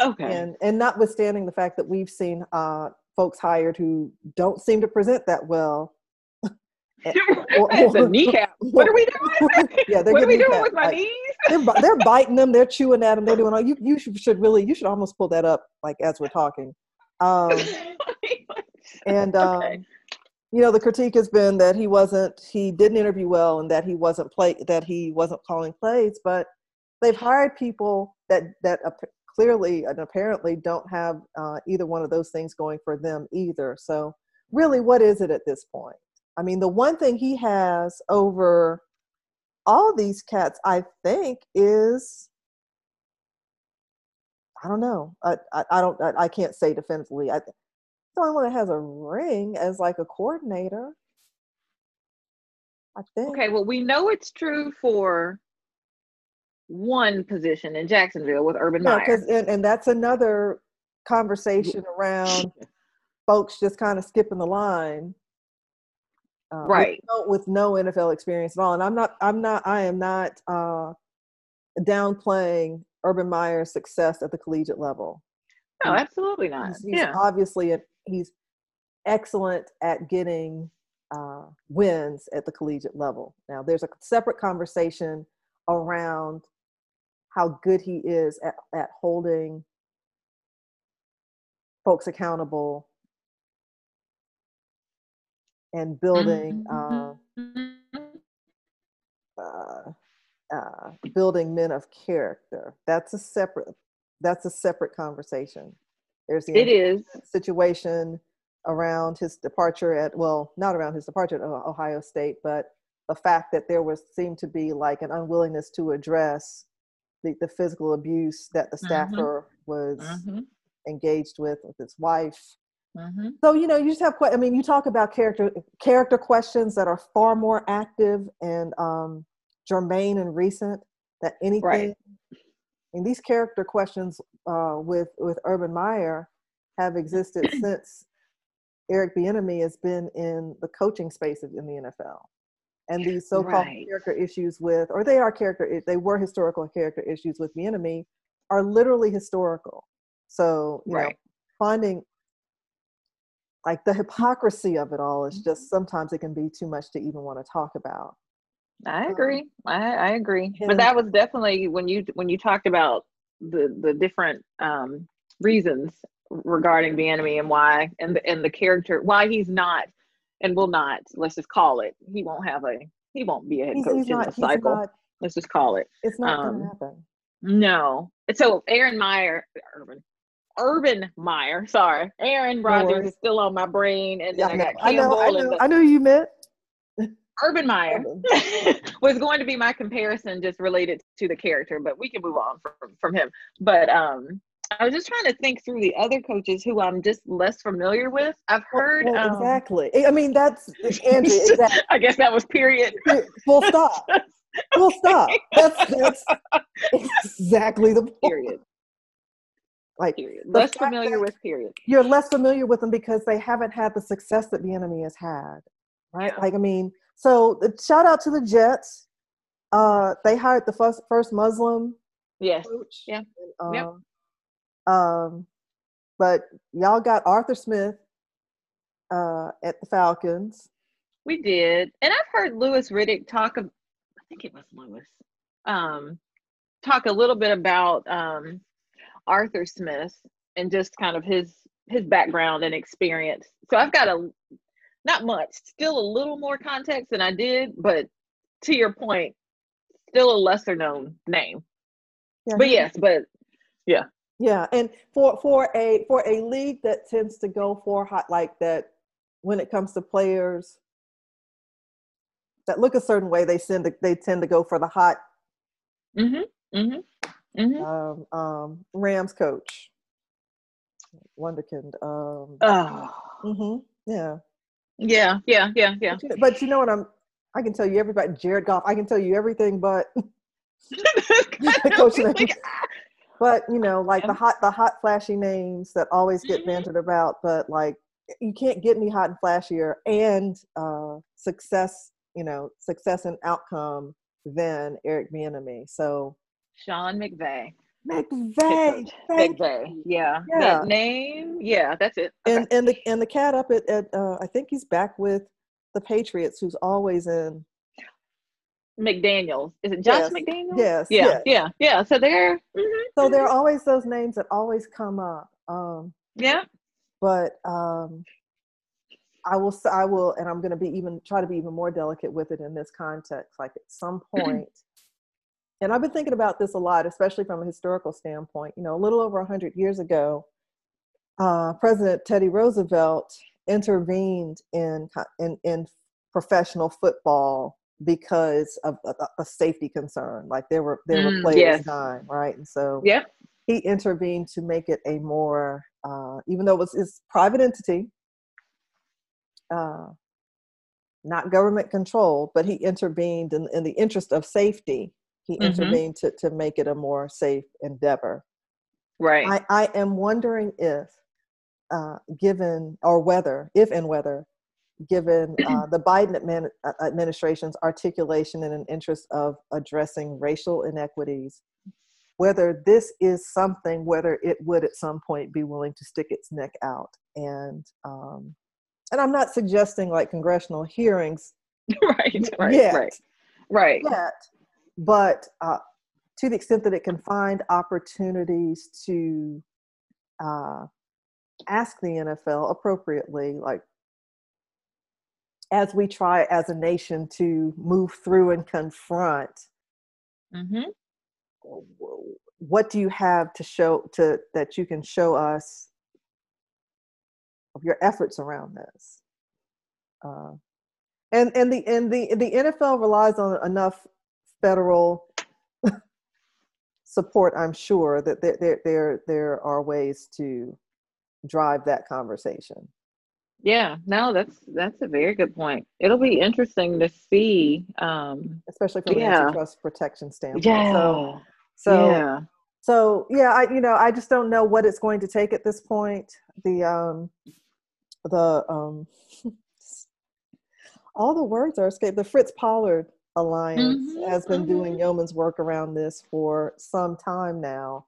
okay and and notwithstanding the fact that we've seen uh folks hired who don't seem to present that well it's a kneecap. What are we doing? yeah, they're what are we doing with my like, knees? they're, they're biting them. They're chewing at them. They're doing all. You you should, should really you should almost pull that up like as we're talking. Um, and um, okay. you know the critique has been that he wasn't he didn't interview well and that he wasn't play that he wasn't calling plays. But they've hired people that that clearly and apparently don't have uh, either one of those things going for them either. So really, what is it at this point? I mean, the one thing he has over all these cats, I think, is I don't know. I I, I don't. I, I, can't say definitively. I the only one that has a ring as like a coordinator. I think. Okay. Well, we know it's true for one position in Jacksonville with Urban yeah, Meyer. And, and that's another conversation around folks just kind of skipping the line uh, right with no, with no, NFL experience at all. And I'm not, I'm not, I am not uh, downplaying Urban Meyer's success at the collegiate level. No, he, absolutely not. He's, he's yeah. obviously a, he's excellent at getting uh, wins at the collegiate level. Now, there's a separate conversation around how good he is at, at holding folks accountable and building uh, mm-hmm. uh, uh, building men of character. That's a separate. That's a separate conversation. There's the it is situation around his departure at well, not around his departure at Ohio State, but the fact that there was seemed to be like an unwillingness to address the, the physical abuse that the mm-hmm. staffer mm-hmm. was mm-hmm. engaged with with his wife Mm-hmm. So you know, you just have. Quite I mean, you talk about character character questions that are far more active and um, germane and recent than anything. Right. And these character questions uh, with with Urban Meyer have existed since Eric Bieniemy has been in the coaching space in the NFL. And these so-called right. character issues with, or they are character, they were historical character issues with Bieniemy, are literally historical. So you right. know, finding like the hypocrisy of it all is just mm-hmm. sometimes it can be too much to even want to talk about i um, agree um, I, I agree but that was definitely when you when you talked about the the different um reasons regarding Bieniemy and why and the and the character why he's not and will not let's just call it he won't have a he won't be a head He's, coach he's in not. the cycle not. let's just call it It's not Um, to happen. no so Aaron Meyer Urban Urban Meyer sorry Aaron Rodgers worries. is still on my brain and then Yeah, I got I know. I know. I know. the, I know who you meant. Urban Meyer was going to be my comparison just related to the character, but we can move on from, from him. But um I was just trying to think through the other coaches who I'm just less familiar with. I've heard Well, um, exactly. I mean, that's Andrew. Exactly. I guess that was period. Full stop. Full stop. That's that's exactly the point. period. Like Less familiar with period. you're less familiar with them because they haven't had the success that Bieniemy has had, right? Yeah. Like I mean, so the, shout out to the Jets. Uh, they hired the first first Muslim Yes. coach. Yeah. And, Yep. um, um, but y'all got Arthur Smith uh, at the Falcons. We did. And I've heard Louis Riddick talk of I think it was Louis. Um talk a little bit about um Arthur Smith and just kind of his his background and experience. So I've got a not much, still a little more context than I did, but to your point, still a lesser known name. Yeah, But yes, but yeah. Yeah, and for for a for a league that tends to go for hot like that, when it comes to players that look a certain way, they tend to they tend to go for the hot mhm. Mhm. Mhm. um, um, Rams coach, Wonderkind. Um, Oh. mhm, yeah, Yeah, yeah, yeah, yeah. but you, know what? I'm. I can tell you everybody. Jared Goff. I can tell you everything, but Coach Like, but you know, like the hot the hot flashy names that always get Mhm. bantered about. But like, you can't get any hot and flashier and uh, success. You know, success and outcome than Eric Bieniemy. So Sean McVay. Thank McVay. Yeah. Yeah. That name. Yeah, that's it. Okay. and and the and the cat up at, at uh, I think he's back with the Patriots, who's always in. McDaniels. Is it Josh Yes. McDaniels? Yes, Yeah, yes. yeah, yeah. So they're mhm, So there are always those names that always come up. Um, yeah. but um, I will I will, and I'm going to be even try to be even more delicate with it in this context. Like at some point, and I've been thinking about this a lot, especially from a historical standpoint. You know, a little over hundred years ago, uh, President Teddy Roosevelt intervened in in in professional football because of a, a safety concern. Like there were there were Mm, players yes. dying, right? And so Yep. he intervened to make it a more, uh, even though it was his private entity, uh, not government controlled, but he intervened in, in the interest of safety. He Mhm. intervened to, to make it a more safe endeavor. Right. I, I am wondering if, uh, given, or whether, if and whether, given uh, the Biden admin, uh, administration's articulation in an interest of addressing racial inequities, whether this is something, whether it would at some point be willing to stick its neck out. And, um, and I'm not suggesting like congressional hearings right. Right. yet, Right. Right. yet, but uh, to the extent that it can find opportunities to uh, ask the NFL appropriately, like as we try as a nation to move through and confront Mm-hmm. what do you have to show to that you can show us of your efforts around this uh, and and the and the the NFL relies on enough federal support I'm sure that there there there, there are ways to drive that conversation Yeah. No, that's that's a very good point. It'll be interesting to see. Um. especially from Yeah. an antitrust protection standpoint Yeah. so so yeah. so yeah i you know i just don't know what it's going to take at this point the um the um all the words are escaped the fritz pollard alliance Mhm, has been doing mhm. yeoman's work around this for some time now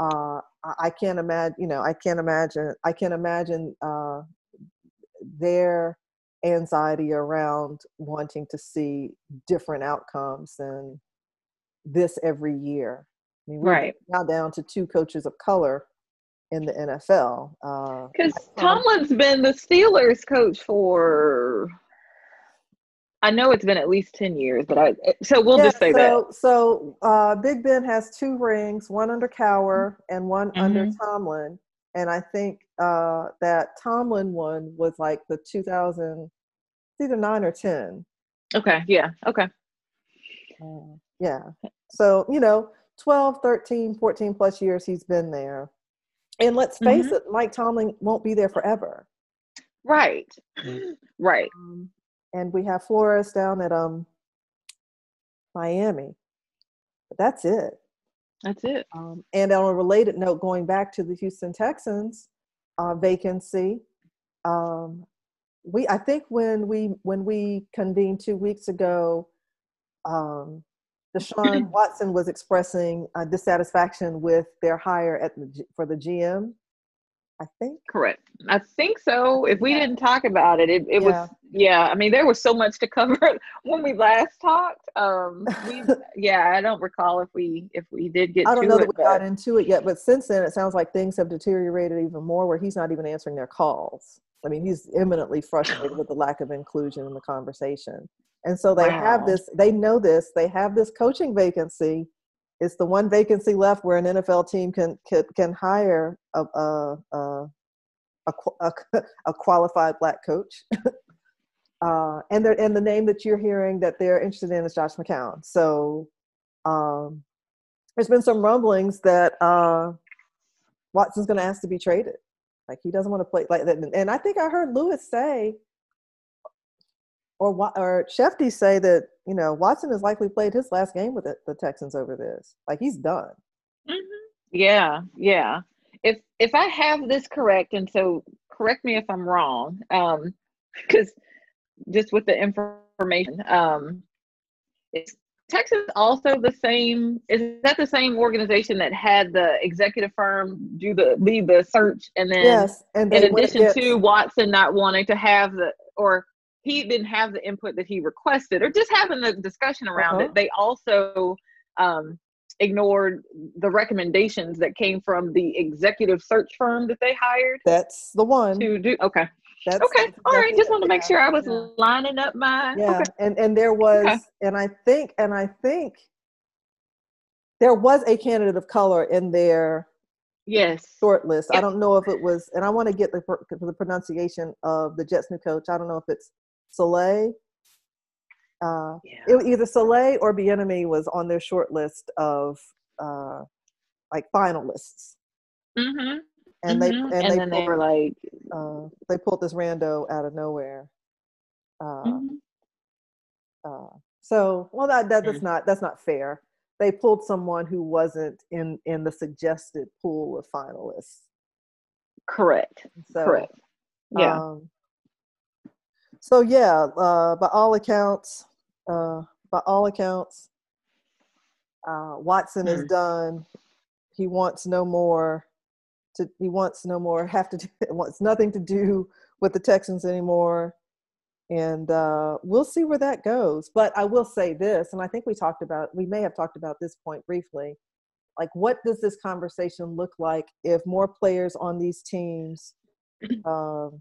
uh I- i can't imagine you know i can't imagine i can't imagine uh their anxiety around wanting to see different outcomes and this every year I mean, we're Right. now down to two coaches of color in the NFL. Because uh, Tomlin's been the Steelers coach for I know it's been at least 10 years, but I, so we'll yeah, just say so, that. So uh, Big Ben has two rings, one under Cowher and one mm-hmm. under Tomlin. And I think uh, that Tomlin one was like the 2000, either nine or 10. Okay. Yeah. Okay. Uh, yeah. So, you know, 12, 13, 14 plus years he's been there. And let's face mm-hmm. it, Mike Tomlin won't be there forever. Right. Right. Um, and we have Flores down at um Miami. But that's it. That's it. Um, and on a related note, going back to the Houston Texans uh, vacancy, um, we I think when we when we convened two weeks ago, um, Deshaun Watson was expressing uh, dissatisfaction with their hire at the, for the GM I think. Correct. I think so. If we yeah. didn't talk about it, it, it yeah. was yeah. I mean, there was so much to cover when we last talked. Um, we, yeah, I don't recall if we if we did get. I don't know it, that we got into it yet, but since then, it sounds like things have deteriorated even more. Where he's not even answering their calls. I mean, he's imminently frustrated with the lack of inclusion in the conversation. And so they wow. have this. They know this. They have this coaching vacancy it's the one vacancy left where an NFL team can can, can hire a a, a, a, a qualified black coach. uh, and the and the name that you're hearing that they're interested in is Josh McCown. So um, there's been some rumblings that uh, Watson's going to ask to be traded. Like he doesn't want to play like that. And I think I heard Louis say or or Shefty say that you know Watson has likely played his last game with the, the Texans over this. Like he's done. Mm-hmm. Yeah, yeah. If if I have this correct, and so correct me if I'm wrong, um, because just with the information, um, is Texas also the same? Is that the same organization that had the executive firm do the lead the search, and then yes, and in addition to Watson not wanting to have the or he didn't have the input that he requested or just having the discussion around uh-huh. it they also um, ignored the recommendations that came from the executive search firm that they hired that's the one to do okay that's okay all right just want to make sure i was yeah. lining up my yeah okay. and and there was okay. and i think and i think there was a candidate of color in their yes short list. Yep. I don't know if it was, and I want to get the the pronunciation of the Jets new coach. I don't know if it's Saleh. Uh, yeah. it, either Saleh or Bieniemy was on their short list of uh, like finalists. Mm-hmm. And mm-hmm. they and, and they, pulled, they were like uh, they pulled this rando out of nowhere. Uh, mm-hmm. Uh, so well that, that that's mm. not that's not fair. They pulled someone who wasn't in in the suggested pool of finalists. Correct. So, Correct. Yeah. Um, so yeah, uh, by all accounts, uh, by all accounts, uh, Watson mm. is done. He wants no more. To he wants no more. Have to do, wants nothing to do with the Texans anymore. And uh, we'll see where that goes. But I will say this, and I think we talked about, we may have talked about this point briefly. Like, what does this conversation look like if more players on these teams um,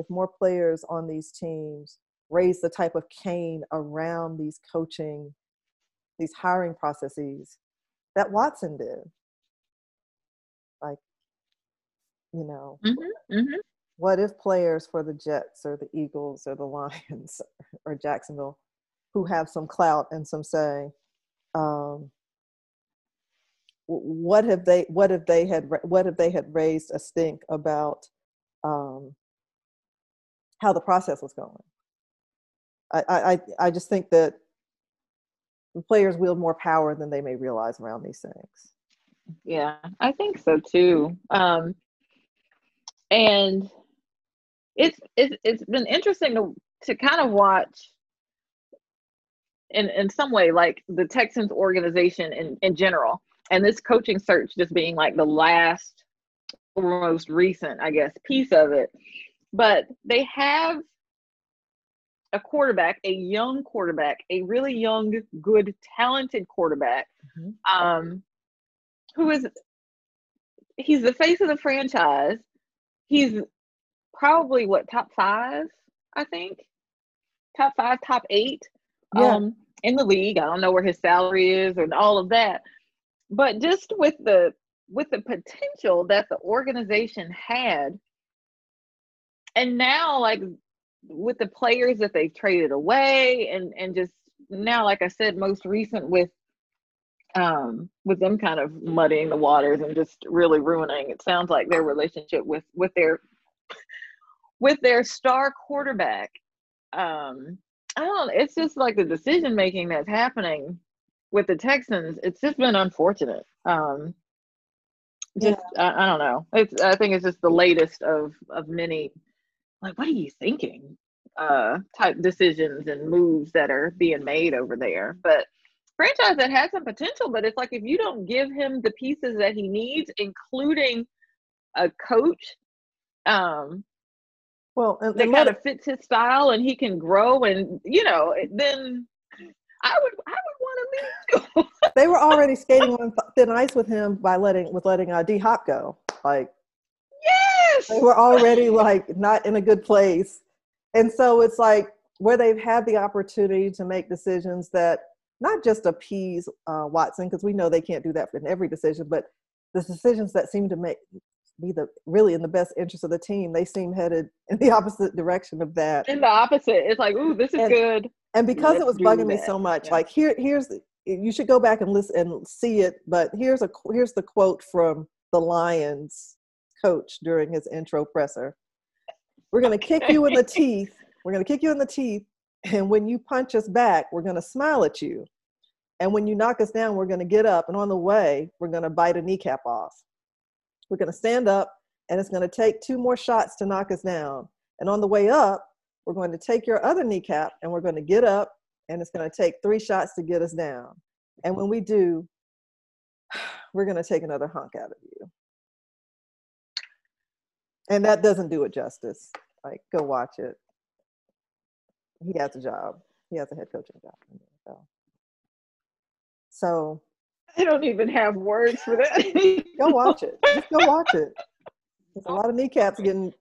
if more players on these teams raise the type of cane around these coaching, these hiring processes that Watson did. Like, you know, mm-hmm, mm-hmm. what if players for the Jets or the Eagles or the Lions or Jacksonville who have some clout and some say, um, what have they what if they had what if they had raised a stink about um, how the process was going. I, I, I just think that the players wield more power than they may realize around these things. Yeah, I think so too. Um, and it's, it's it's been interesting to to kind of watch in in some way like the Texans organization in in general and this coaching search just being like the last most recent I guess piece of it but they have a quarterback, a young quarterback, a really young, good, talented quarterback, mm-hmm. um, who is he's the face of the franchise. He's probably what top five, I think, top five, top eight, yeah. um, in the league. I don't know where his salary is and all of that, but just with the with the potential that the organization had, and now like with the players that they've traded away, and and just now, like I said, most recent with um with them kind of muddying the waters and just really ruining it sounds like their relationship with with their with their star quarterback. Um i don't it's just like the decision making that's happening with the texans it's just been unfortunate. Um just yeah. I, I don't know. It's i think it's just the latest of of many like what are you thinking uh type decisions and moves that are being made over there but franchise that has some potential, but it's like if you don't give him the pieces that he needs, including a coach, um, well, and, that kind of fits his style and he can grow, and you know, then I would I would want to leave. they were already skating on thin ice with him by letting with letting uh, D Hop go. Like, they were already like not in a good place, and so it's like where they've had the opportunity to make decisions that not just appease uh, Watson, because we know they can't do that in every decision, but the decisions that seem to make be the really in the best interest of the team, they seem headed in the opposite direction of that. In the opposite, it's like, ooh, this is and, good. And because Let's it was bugging me so much, yeah. like here, here's you should go back and listen and see it. But here's a here's the quote from the Lions coach during his intro presser. We're going to kick you in the teeth. We're going to kick you in the teeth and when you punch us back, we're going to smile at you. And when you knock us down, we're going to get up. And on the way, we're going to bite a kneecap off. We're going to stand up, and it's going to take two more shots to knock us down. And on the way up, we're going to take your other kneecap and we're going to get up, and it's going to take three shots to get us down. And when we do, we're going to take another hunk out of you. And that doesn't do it justice. Like, go watch it he has a job. He has a head coaching job. So, so I don't even have words for that. go watch it. Just go watch it. There's a lot of kneecaps getting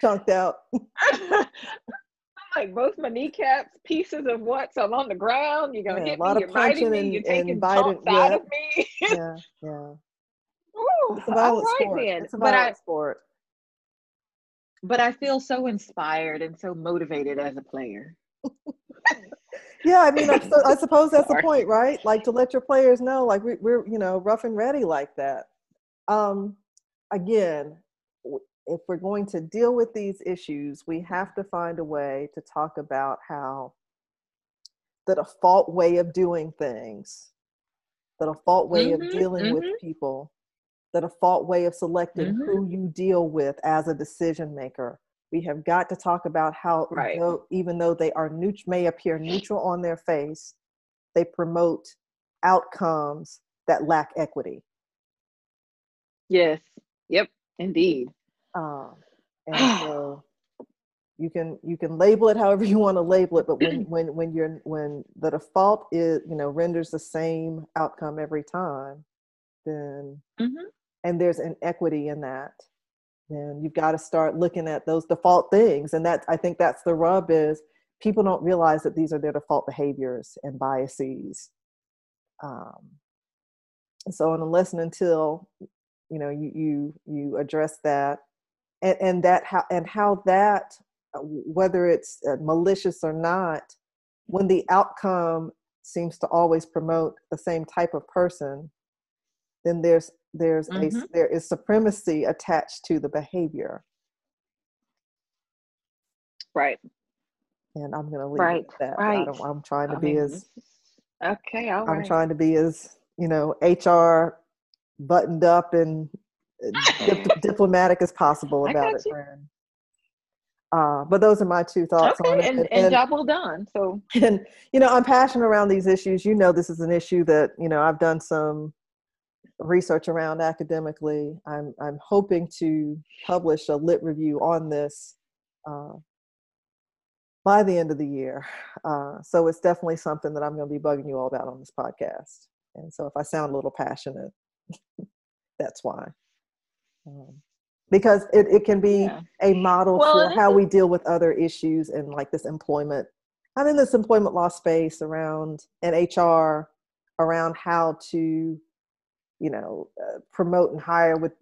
chunked out. like both my kneecaps, pieces of what? So I'm on the ground. You're gonna yeah, hit me. You're biting me. You're taking chunks yeah. out of me. yeah, yeah. Ooh, it's a violent right, sport. Then. It's a violent but I, sport but I feel so inspired and so motivated as a player. yeah, I mean, I, I suppose that's the point, right? Like to let your players know, like we, are you know, rough and ready like that. Um, again, if we're going to deal with these issues, we have to find a way to talk about how the default way of doing things, the default way mm-hmm, of dealing mm-hmm. with people the default way of selecting mm-hmm. who you deal with as a decision maker. We have got to talk about how, right. though, even though they are neut- may appear neutral on their face, they promote outcomes that lack equity. Yes. Yep. Indeed. Um, and so you can you can label it however you want to label it, but when when when you're when the default is you know renders the same outcome every time, then mm-hmm and there's an equity in that then you've got to start looking at those default things. And that i think that's the rub is people don't realize that these are their default behaviors and biases. Um, so unless and until you know you you you address that and, and that how and how that uh, whether it's uh, malicious or not when the outcome seems to always promote the same type of person then there's there's mm-hmm. a there is supremacy attached to the behavior right and i'm going to leave right, it at that right. I am trying to I be mean, as okay i'm right. trying to be as you know hr buttoned up and uh, dip- diplomatic as possible about it friend uh, but those are my two thoughts okay, on it. And, and, and, job well done. So, and you know, I'm passionate around these issues. You know, this is an issue that you know I've done some research around academically. I'm, I'm hoping to publish a lit review on this uh, by the end of the year. Uh, so it's definitely something that I'm going to be bugging you all about on this podcast. And so if I sound a little passionate, that's why. um, because it, it can be Yeah. a model Well, for how we deal with other issues and like this employment i'm in this employment law space around and hr around how to you know uh, promote and hire with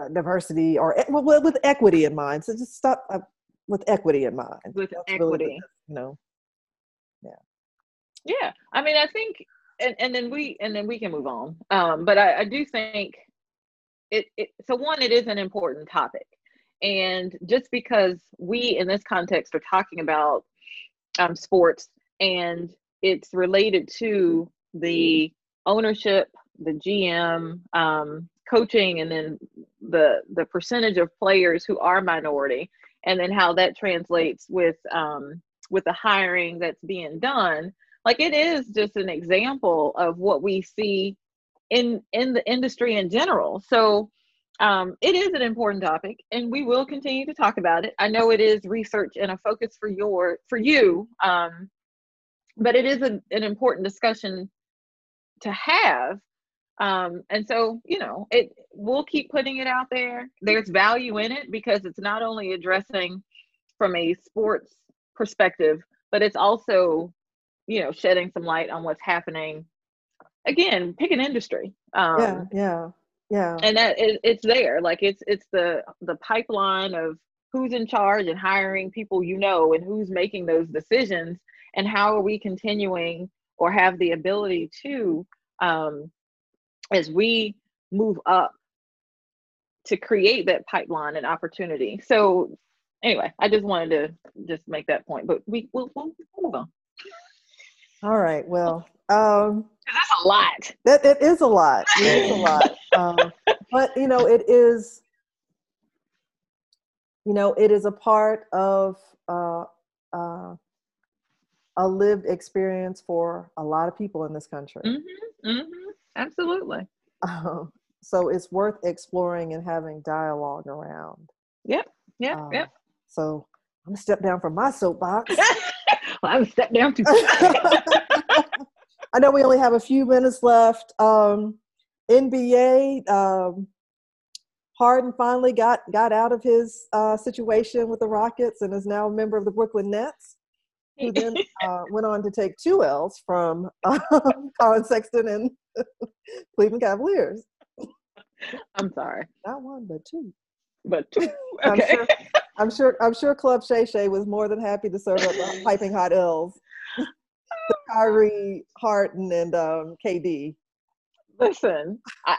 uh, diversity or e- well, with equity in mind so just stop uh, with equity in mind With That's really equity. this, you know Yeah, I mean, I think, and, and then we and then we can move on. Um, but I, I do think it, it. So one, it is an important topic, and just because we in this context are talking about um, sports and it's related to the ownership, the GM, um, coaching, and then the the percentage of players who are minority, and then how that translates with um, with the hiring that's being done. Like it is just an example of what we see in in the industry in general. So um, it is an important topic and we will continue to talk about it. I know it is research and a focus for your for you um, but it is a, an important discussion to have um, and so you know it we'll keep putting it out there. There's value in it because it's not only addressing from a sports perspective but it's also you know shedding some light on what's happening. Again pick an industry. Um yeah yeah yeah. and that it, it's there. Like it's it's the the pipeline of who's in charge and hiring people you know and who's making those decisions and how are we continuing or have the ability to um as we move up to create that pipeline and opportunity so anyway i just wanted to just make that point but we we'll, we'll move on all right well um that's a lot That it is a lot. It is a lot. um, but you know, it is. You know, it is a part of uh, uh, a lived experience for a lot of people in this country. mm-hmm, mm-hmm, absolutely Um, so it's worth exploring and having dialogue around. yep yep Um, yep So I'm gonna step down from my soapbox. well, I'm step down too. I know we only have a few minutes left. Um, NBA, um, Harden finally got got out of his uh, situation with the Rockets and is now a member of the Brooklyn Nets, who then uh, went on to take two L's from um, Collin Sexton and Cleveland Cavaliers. I'm sorry, Not one, but two. but two. I'm Okay. sure- I'm sure. I'm sure Club Shay Shay was more than happy to serve up the piping hot L's. to Kyrie, Harden, and um, KD. Listen, I,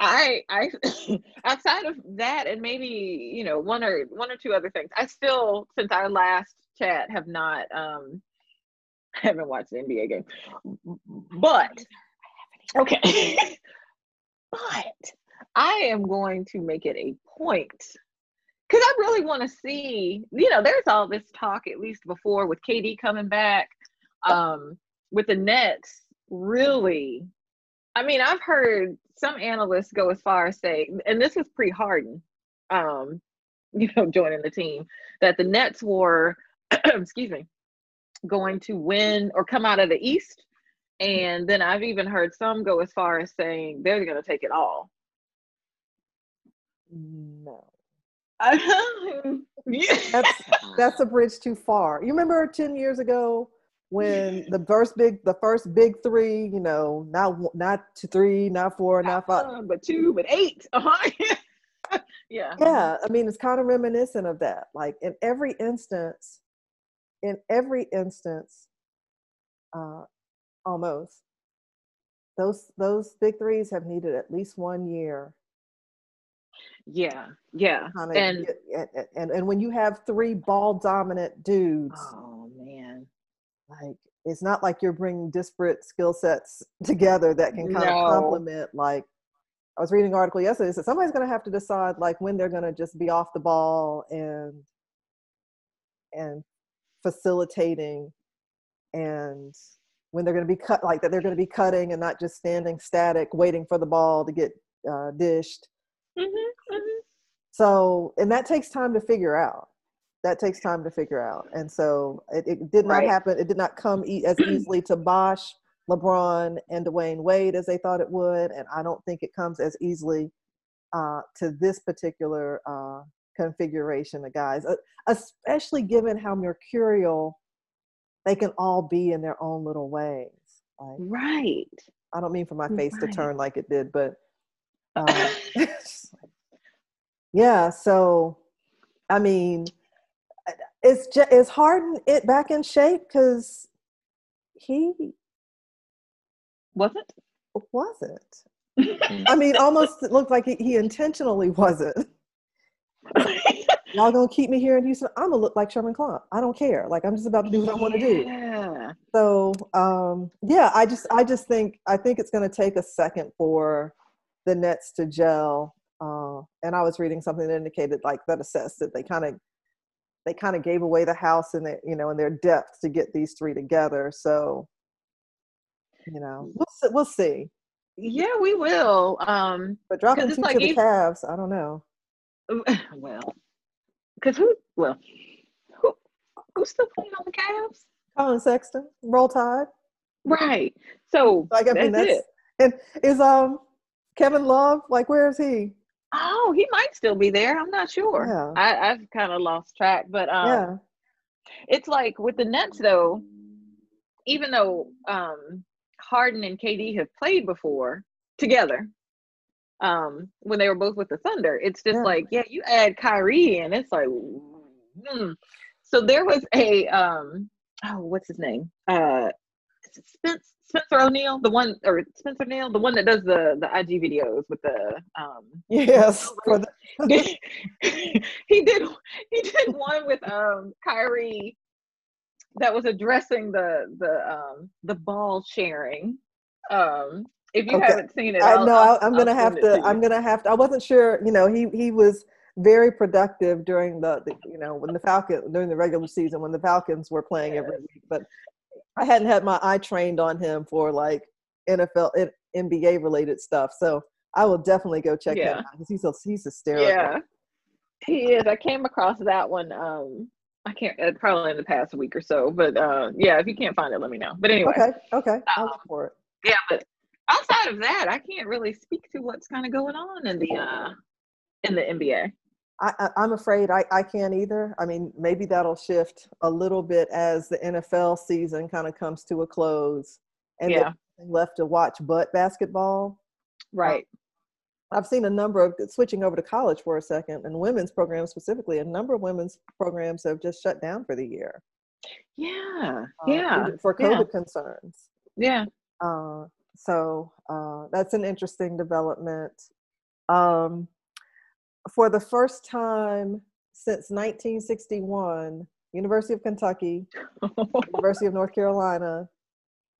I, I, outside of that, and maybe you know one or one or two other things, I still, since our last chat, have not, um, haven't watched the NBA game. But okay, but I am going to make it a point because I really want to see. You know, there's all this talk at least before with KD coming back, um, with the Nets really I mean, I've heard some analysts go as far as say, and this was pre Harden, um, you know, joining the team, that the Nets were, excuse me, going to win or come out of the East. And then I've even heard some go as far as saying they're going to take it all. No, yeah. that's that's a bridge too far. You remember ten years ago when the first big the first big three, you know, not not two, three, not four, not five. one, but two, but eight. Uh-huh. yeah. Yeah, I mean, it's kind of reminiscent of that. Like in every instance, in every instance, uh, almost those those big threes have needed at least one year Yeah. Yeah. And and, and and when you have three ball dominant dudes oh man. like it's not like you're bringing disparate skill sets together that can kind No. of complement like i was reading an article yesterday that said somebody's going to have to decide like when they're going to just be off the ball and and facilitating and when they're going to be cut like that they're going to be cutting and not just standing static waiting for the ball to get uh, dished Mm-hmm, mm-hmm. so and that takes time to figure out that takes time to figure out and so it, it did not Right. happen it did not come e- as easily to Bosh lebron and Dwyane Wade as they thought it would and i don't think it comes as easily uh, to this particular uh, configuration of guys, especially given how mercurial they can all be in their own little ways. Like, right. I don't mean for my face right. to turn like it did, but um, yeah. So, I mean, is just, is Harden it back in shape? Because he wasn't. Wasn't. I mean, almost it looked like he, he intentionally wasn't. Y'all gonna keep me here in Houston? I'm gonna look like Sherman Klump. I don't care. Like I'm just about to do what I want to do. Yeah. So um, yeah, I just I just think I think it's gonna take a second for the Nets to gel. Uh, and I was reading something that indicated like that assessed that they kind of they kind of gave away the house and they, you know in their depth to get these three together. So you know we'll see, we'll see. Yeah, we will. Um, but dropping two like to the Cavs, I don't know. Well, because who? Well, who? Who's still playing on the Cavs? Collin Sexton, Roll Tide. Right. So like I mean, that's, that's it. And is um Kevin Love like where is he? Oh, he might still be there. I'm not sure. Yeah. I, I've kind of lost track, but um, yeah. it's like with the Nets though. Even though um, Harden and KD have played before together, um, when they were both with the Thunder, it's just yeah. like, yeah, you add Kyrie and it's like, mm. so there was a um, oh, what's his name? Uh, Spence Spencer O'Neill, the one or Spencer O'Neal, the one that does the the IG videos with the um yes the- he did he did one with um Kyrie that was addressing the the um the ball sharing um if you okay. haven't seen it i know i'm gonna have to, i'm gonna have to i wasn't sure you know he he was very productive during the, the, you know when the falcon during the regular season when the falcons were playing yes. every week but I hadn't had my eye trained on him for like NFL, NBA related stuff. So I will definitely go check yeah. him out because he's he's hysterical. Yeah, he is. I came across that one. Um, I can't uh, probably in the past week or so, but uh, yeah, if you can't find it, let me know. But anyway, okay, okay, I'll um, look for it. Yeah, but outside of that, I can't really speak to what's kind of going on in the uh in the NBA. I, am afraid I, I can't either. I mean, maybe that'll shift a little bit as the NFL season kind of comes to a close and yeah. left to watch but basketball. Right. Um, I've seen a number of switching over to college for a second and women's programs specifically. A number of women's programs have just shut down for the year. Yeah. Uh, yeah. For COVID yeah. concerns. Yeah. Uh, so uh, that's an interesting development. Um, for the first time since 1961, University of Kentucky, University of North Carolina,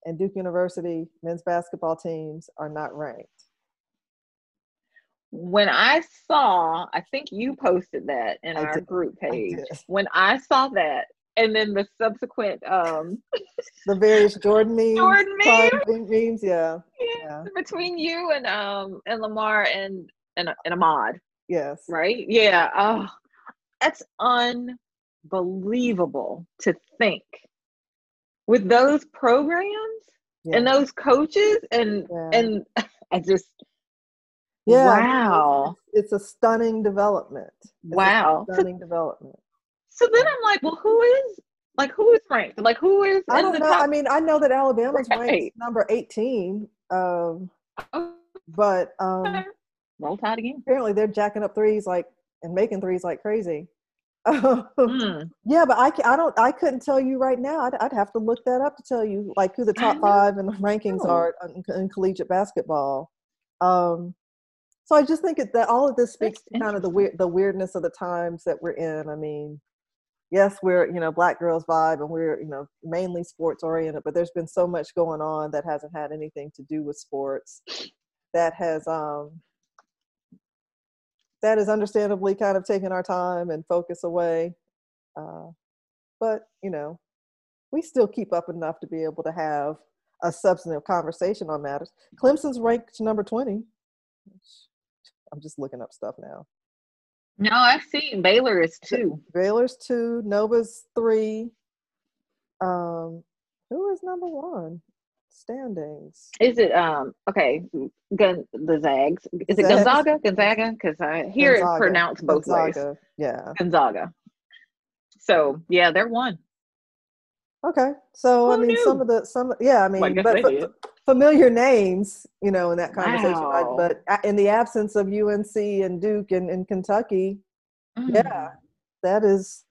and Duke University men's basketball teams are not ranked. When I saw, I think you posted that in I our did. group page. I when I saw that, and then the subsequent um the various Jordan memes, Jordan memes, memes yeah. yeah. yeah, between you and um and Lamar and and and Ahmad. Yes. Right? Yeah. Oh, that's unbelievable to think with those programs yeah. and those coaches and yeah. and I just yeah, wow. It's, it's a stunning development. It's wow. stunning development. So then I'm like, well, who is like who is ranked? Like who is I don't know. Top? I mean, I know that Alabama's right. ranked number 18. Um, oh. but um roll tide again. Apparently, they're jacking up threes like and making threes like crazy. mm. Yeah, but I, I don't I couldn't tell you right now. I'd, I'd have to look that up to tell you like who the top five and the rankings are in, in, collegiate basketball. Um, so I just think that all of this speaks to kind of the weird the weirdness of the times that we're in. I mean, yes, we're you know black girls vibe and we're you know mainly sports oriented, but there's been so much going on that hasn't had anything to do with sports that has um that is understandably kind of taking our time and focus away. Uh, but, you know, we still keep up enough to be able to have a substantive conversation on matters. Clemson's ranked number 20. I'm just looking up stuff now. No, I've seen Baylor is two. Baylor's two, Nova's three. Um, who is number one? standings. Is it um okay? Gun the Zags. Is it Zags. Gonzaga? Gonzaga? Because I hear Gonzaga. it pronounced both ways. Yeah. Gonzaga. So yeah, they're one. Okay. So I Who mean, some of the some yeah, I mean, Well, I but did. Familiar names, you know, in that conversation. Wow. But in the absence of UNC and Duke and, and Kentucky, Mm. yeah, that is.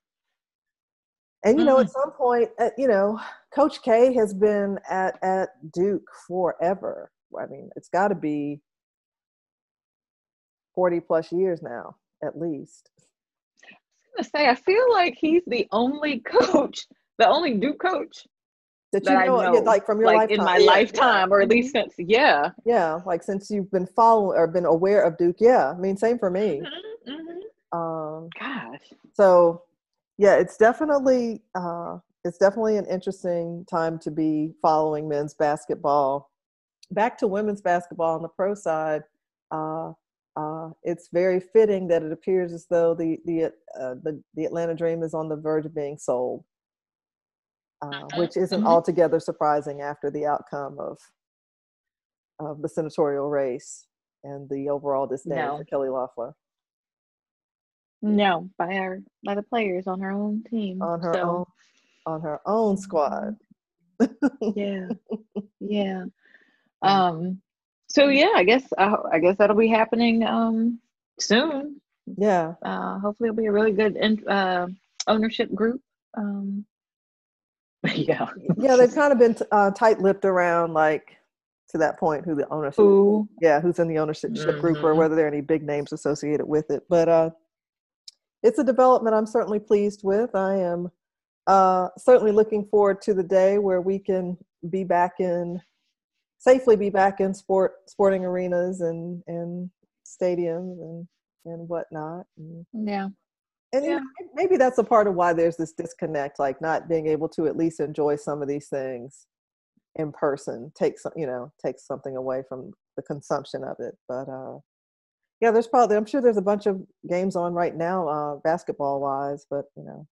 And you know, Mm. at some point, uh, you know, Coach K has been at at Duke forever. I mean, it's got to be forty plus years now, at least. I was gonna say I feel like he's the only coach, the only Duke coach That you that I know, know, like from your like lifetime, in my Yeah, lifetime, or at least since yeah. Yeah, like since you've been following or been aware of Duke. Yeah, I mean, same for me. Mhm, mhm. Um, Gosh. so, yeah, it's definitely uh, it's definitely an interesting time to be following men's basketball. Back to women's basketball on the pro side, uh, uh, it's very fitting that it appears as though the the uh, the, the Atlanta Dream is on the verge of being sold, uh, which isn't mhm. altogether surprising after the outcome of of the senatorial race and the overall disdain No. for Kelly Loeffler No, by our by the players on her own team. on her so, own on her own squad. Yeah. yeah. Um. So yeah, I guess I, I guess that'll be happening um soon. Yeah, Uh, hopefully it'll be a really good in, uh, ownership group. Um. Yeah. yeah, they've kind of been t- uh, tight-lipped around like to that point who the ownership, Who? yeah, who's in the ownership group or Mhm. whether there are any big names associated with it. But uh, it's a development I'm certainly pleased with. I am uh, certainly looking forward to the day where we can be back in safely be back in sport sporting arenas and and stadiums and and whatnot. And, Yeah. And you know, maybe that's a part of why there's this disconnect, like not being able to at least enjoy some of these things in person takes some, you know, takes something away from the consumption of it. But uh, yeah, there's probably I'm sure there's a bunch of games on right now, uh, basketball wise. But you know,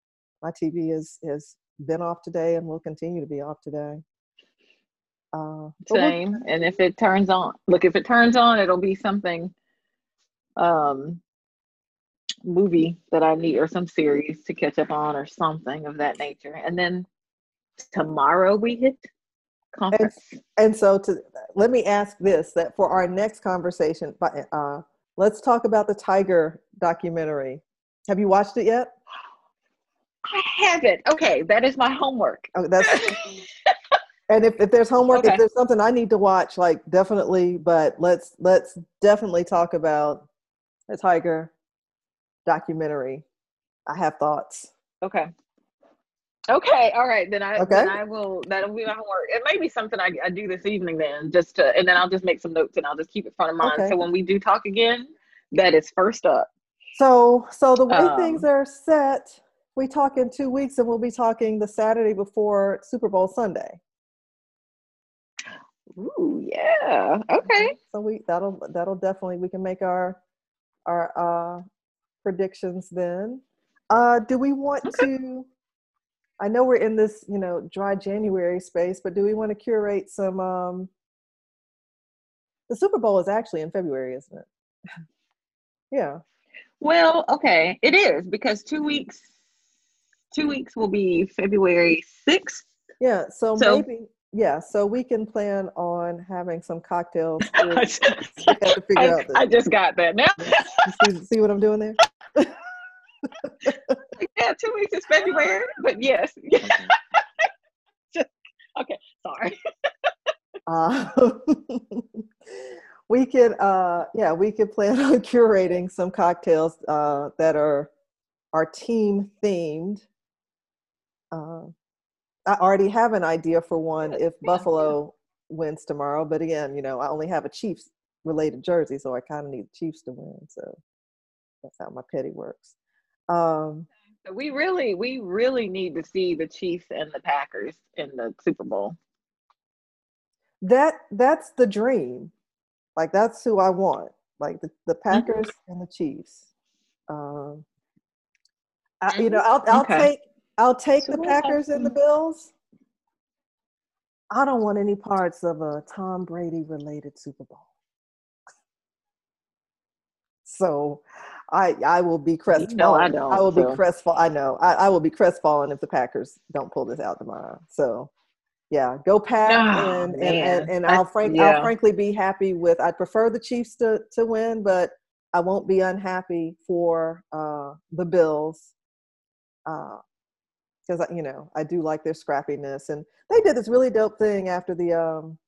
my TV is has been off today and will continue to be off today. Uh, Same. And if it turns on, look, if it turns on, it'll be something, um, movie that I need or some series to catch up on or something of that nature. And then tomorrow we hit conference. And so to let me ask this that for our next conversation, but uh, let's talk about the Tiger documentary. Have you watched it yet? I haven't. Okay, that is my homework. Oh, that's and if, if there's homework, Okay. if there's something I need to watch, like definitely. But let's let's definitely talk about the Tiger documentary. I have thoughts. Okay. Okay. All right. Then I Okay. then I will. That'll be my homework. It may be something I, I do this evening. Then just to, and then I'll just make some notes and I'll just keep it front of mind. Okay. So when we do talk again, that is first up. So so the way things Um, are set, we talk in two weeks, and we'll be talking the Saturday before Super Bowl Sunday. Ooh, yeah. Okay. So we that'll that'll definitely we can make our our uh predictions then. Uh do we want Okay. to I know we're in this, you know, dry January space, but do we want to curate some um the Super Bowl is actually in February, isn't it? yeah. Well, okay, it is because two weeks. Two weeks will be February sixth. Yeah. So, So- maybe yeah, so we can plan on having some cocktails. I to- we have to figure I, I just got that now. see, see what I'm doing there? yeah, two weeks is February, but yes. Just- okay, sorry. Uh, we could, uh, yeah, we could plan on curating some cocktails uh, that are our team themed. I already have an idea for one if Buffalo wins tomorrow, but again, you know, I only have a Chiefs related jersey, so I kind of need the Chiefs to win. So that's how my petty works. Um, So we really, we really need to see the Chiefs and the Packers in the Super Bowl. that that's the dream. Like that's who I want. Like the, the Packers and the Chiefs. Um, I, you know, I'll I'll Okay. take I'll take So the Packers and the Bills. I don't want any parts of a Tom Brady related Super Bowl. So I I will be crestfallen. No, I don't. I will so. be crestfallen. I know. I, I will be crestfallen if the Packers don't pull this out tomorrow. So yeah, go Pack, oh, and, and, and, and I'll frank yeah. I'll frankly be happy with. I'd prefer the Chiefs to to win, but I won't be unhappy for uh, the Bills because you know I do like their scrappiness, and they did this really dope thing after the um,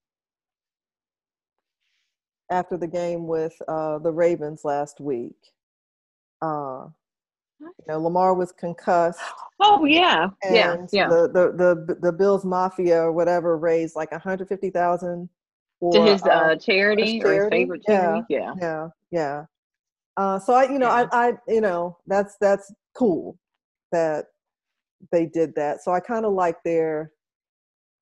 after the game with uh, the Ravens last week. Uh, you know, Lamar was concussed. Oh yeah, yeah, yeah. The, the the the Bills Mafia or whatever raised like a hundred fifty thousand to his uh, uh charity, charity, or his favorite charity. Yeah, yeah, yeah. yeah. Uh, so I, you know, yeah. I, I, you know, that's that's cool that they did that. So I kind of like their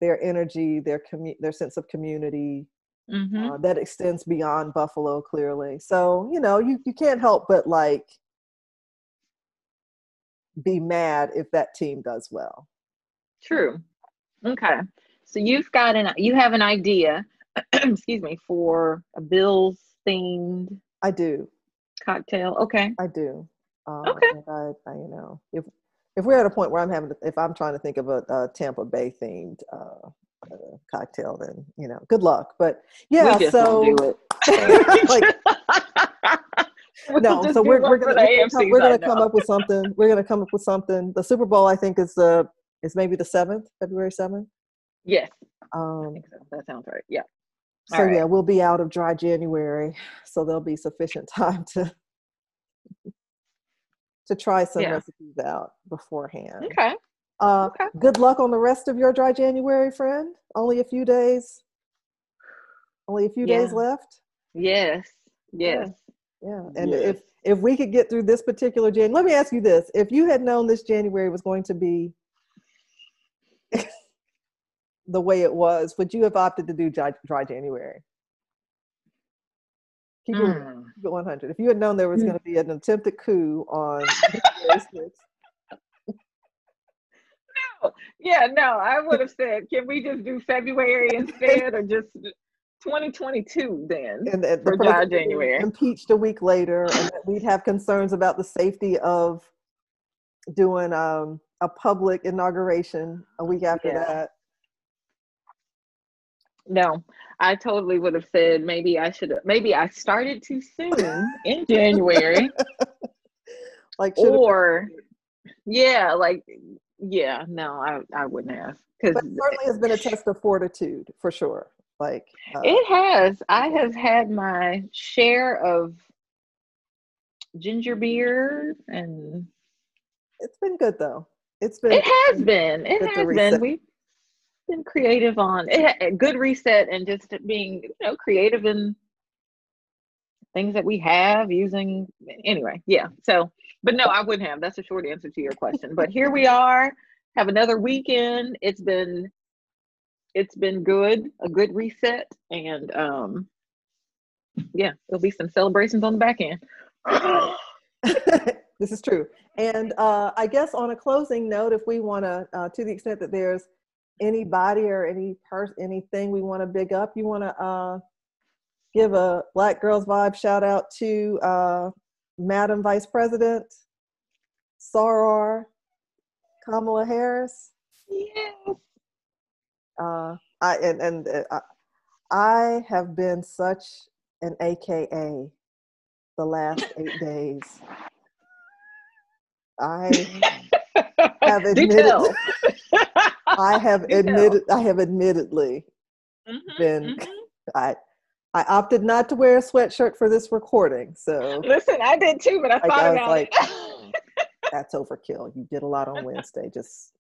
their energy, their commu- their sense of community mm-hmm. uh, that extends beyond Buffalo. Clearly, so you know, you you can't help but like be mad if that team does well. True. Okay. So you've got an you have an idea, excuse me, for a Bills themed. I do cocktail. Okay. I do. Um, okay. I, I, you know, if if we're at a point where I'm having, to, if I'm trying to think of a, a Tampa Bay themed uh, uh, cocktail, then you know, good luck. But yeah, so like, no, so we're, we're gonna we're we're gonna come up with something. We're gonna come up with something. The Super Bowl, I think, is the is maybe the seventh, February seventh. Yes. Um, so. That sounds right. Yeah so right. yeah we'll be out of dry january so there'll be sufficient time to to try some yeah. recipes out beforehand okay uh, okay. good luck on the rest of your dry january friend only a few days only a few yeah. days left yes yes yeah, yeah. and yes. if if we could get through this particular Jan, let me ask you this: If you had known this January was going to be the way it was, would you have opted to do dry, dry January? Keep, mm. it, hmm. keep it 100. If you had known there was mm. going to be an attempted coup on no, yeah, no, I would have said, can we just do February instead, or just 2022 then and, and for dry January? Impeached a week later, and we'd have concerns about the safety of doing um, a public inauguration a week after yeah. that no, I totally would have said maybe I should have, maybe I started too soon in January. like, or, yeah, like, yeah, no, I, I wouldn't have. Because certainly has been a test of fortitude for sure. Like, uh, it has. I have had my share of ginger beer and it's been good though. It's been it has been. It has been. We been creative on. It, a good reset and just being you know creative in things that we have using anyway yeah so but no i wouldn't have. That's a short answer to your question but here we are. Have another weekend. It's been it's been good a good reset and um yeah there'll be some celebrations on the back end. This is true. And uh i guess on a closing note if we want to uh, to the extent that there's anybody or any person, anything we want to big up, you want to uh, give a Black Girls Vibe shout out to uh, Madam Vice President Soror Kamala Harris. Yes. Uh, I and and uh, I have been such an AKA the last eight days. I have admitted. I have admitted I have admittedly mm-hmm, been mm-hmm. I I opted not to wear a sweatshirt for this recording. So listen, I did too, but I thought I about like, it. that's overkill. You did a lot on Wednesday. Just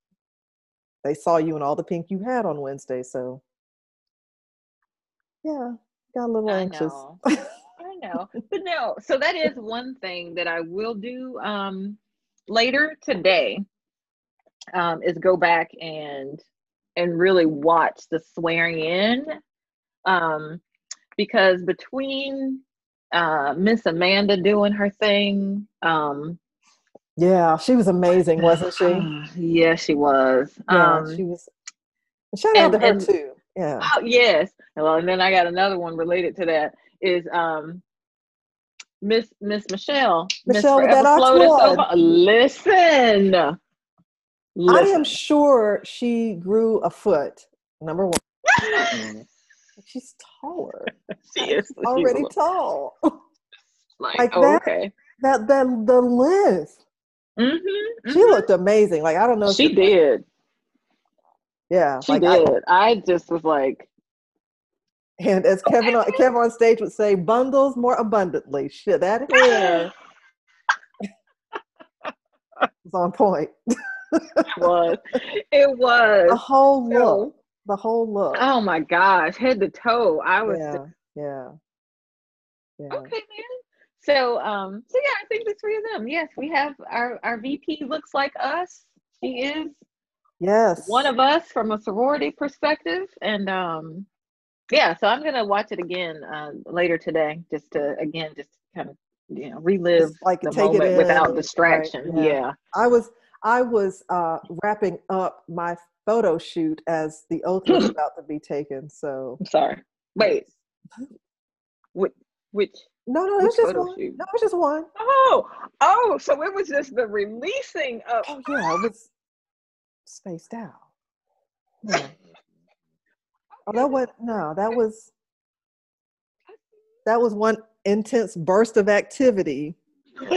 they saw you in all the pink you had on Wednesday, so yeah, got a little anxious. I know. I know. But no, so that is one thing that I will do um later today um, is go back and and really watch the swearing in um, because between uh, Miss Amanda doing her thing. Um, yeah, she was amazing, wasn't she? yeah, she was. Yeah, um, she was. Shout out and, to her too. Yeah. Oh, yes. Well, and then I got another one related to that is um Miss Miss Michelle. Michelle Miss with that ox Over. Listen. I am sure she grew a foot. Number one. She's taller. she is she's Already tall. like, like oh, that. okay. that that the length. Mm-hmm, She looked amazing. Like I don't know. She you- did. Yeah. She like I- did. I, just was like, and as Kevin on, Kevin on stage would say, bundles more abundantly. Shit, that hair was on point. It was. It was. The whole look. The whole look. oh my gosh, head to toe. I was yeah. Yeah. Yeah. Okay, man. So, um, so yeah, I think the three of them. Yes, we have our our VP looks like us. She is Yes. one of us from a sorority perspective, and um, yeah. So I'm gonna watch it again uh, later today, just to again, just kind of you know relive Just, like, the moment without right, distraction. yeah. yeah. I was I was uh, wrapping up my photo shoot as the oath was about to be taken. So I'm sorry. Wait. Which? Which? no, no, it was just one. shoot? No, it was just one. Oh, oh. So it was just the releasing of. Oh yeah, it was spaced out. Yeah. Oh, that was no, that was that was one intense burst of activity,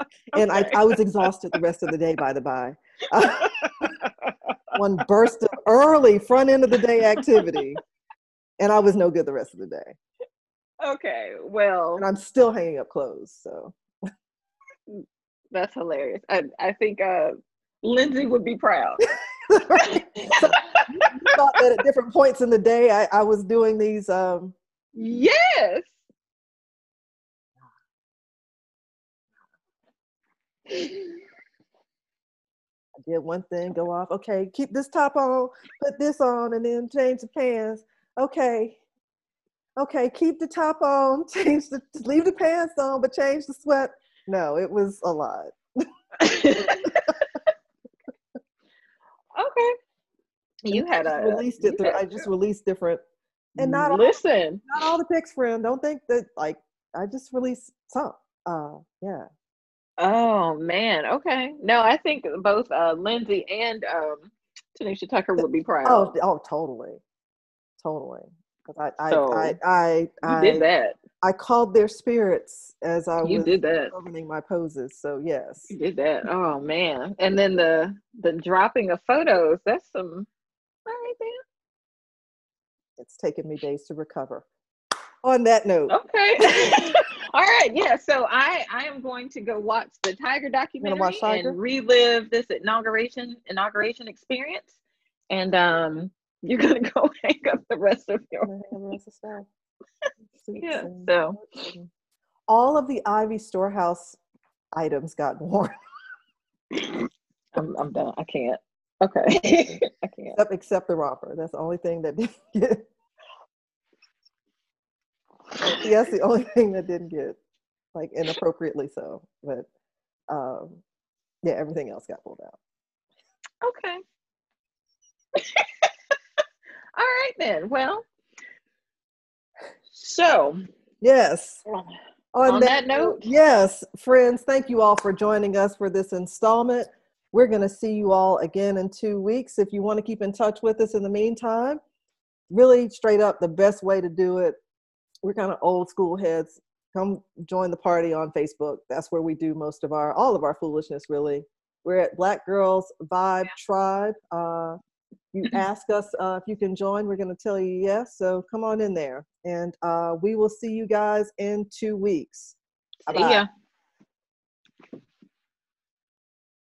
and I. I was exhausted the rest of the day. By the by, one burst of early front end of the day activity, and I was no good the rest of the day. okay. Well, And I'm still hanging up clothes. So That's hilarious. I, I think uh, Lindsay would be proud. Right. So, you thought that at different points in the day, I, I was doing these. Um, yes. I did one thing, go off. Okay, keep this top on, put this on, and then change the pants. Okay. Okay, keep the top on, change the leave the pants on, but change the sweat. No, it was a lot. okay. You had a released it. Through, I just released different, and not all, listen. not all the pics, friend. Don't think that like I just released some. Uh, yeah. Oh man. Okay. No, I think both uh, Lindsay and um, Tanisha Tucker would be proud. Oh, oh, totally, totally. Because I, I, So, I, I, you I, did that. I called their spirits as I You was did that. my poses. So yes, You did that. Oh man. And then the the dropping of photos. That's some. All right, man. it's taken me days to recover. On that note, Okay. All right. Yeah. So I I am going to go watch the Tiger documentary watch Tiger? and relive this inauguration inauguration experience. And um, you're gonna go hang up the rest of your. I'm gonna have the rest of stuff. Yeah, so. all of the Ivy Storehouse items got worn, I'm I'm done. I can't. Okay. I can't. except, except the romper. That's the only thing that Yes, the only thing that didn't get, like inappropriately so. But um, yeah, everything else got pulled out. Okay. All right then. Well. So Yes. On, On that note- yes, friends, thank you all for joining us for this installment. We're going to see you all again in two weeks. If you want to keep in touch with us in the meantime, really straight up, the best way to do it. We're kind of old school heads. Come join the party on Facebook. That's where we do most of our, all of our foolishness, really. We're at Black Girls Vibe Tribe. Uh, you ask us uh, if you can join, we're going to tell you yes. So come on in there. And uh, we will see you guys in two weeks. ya.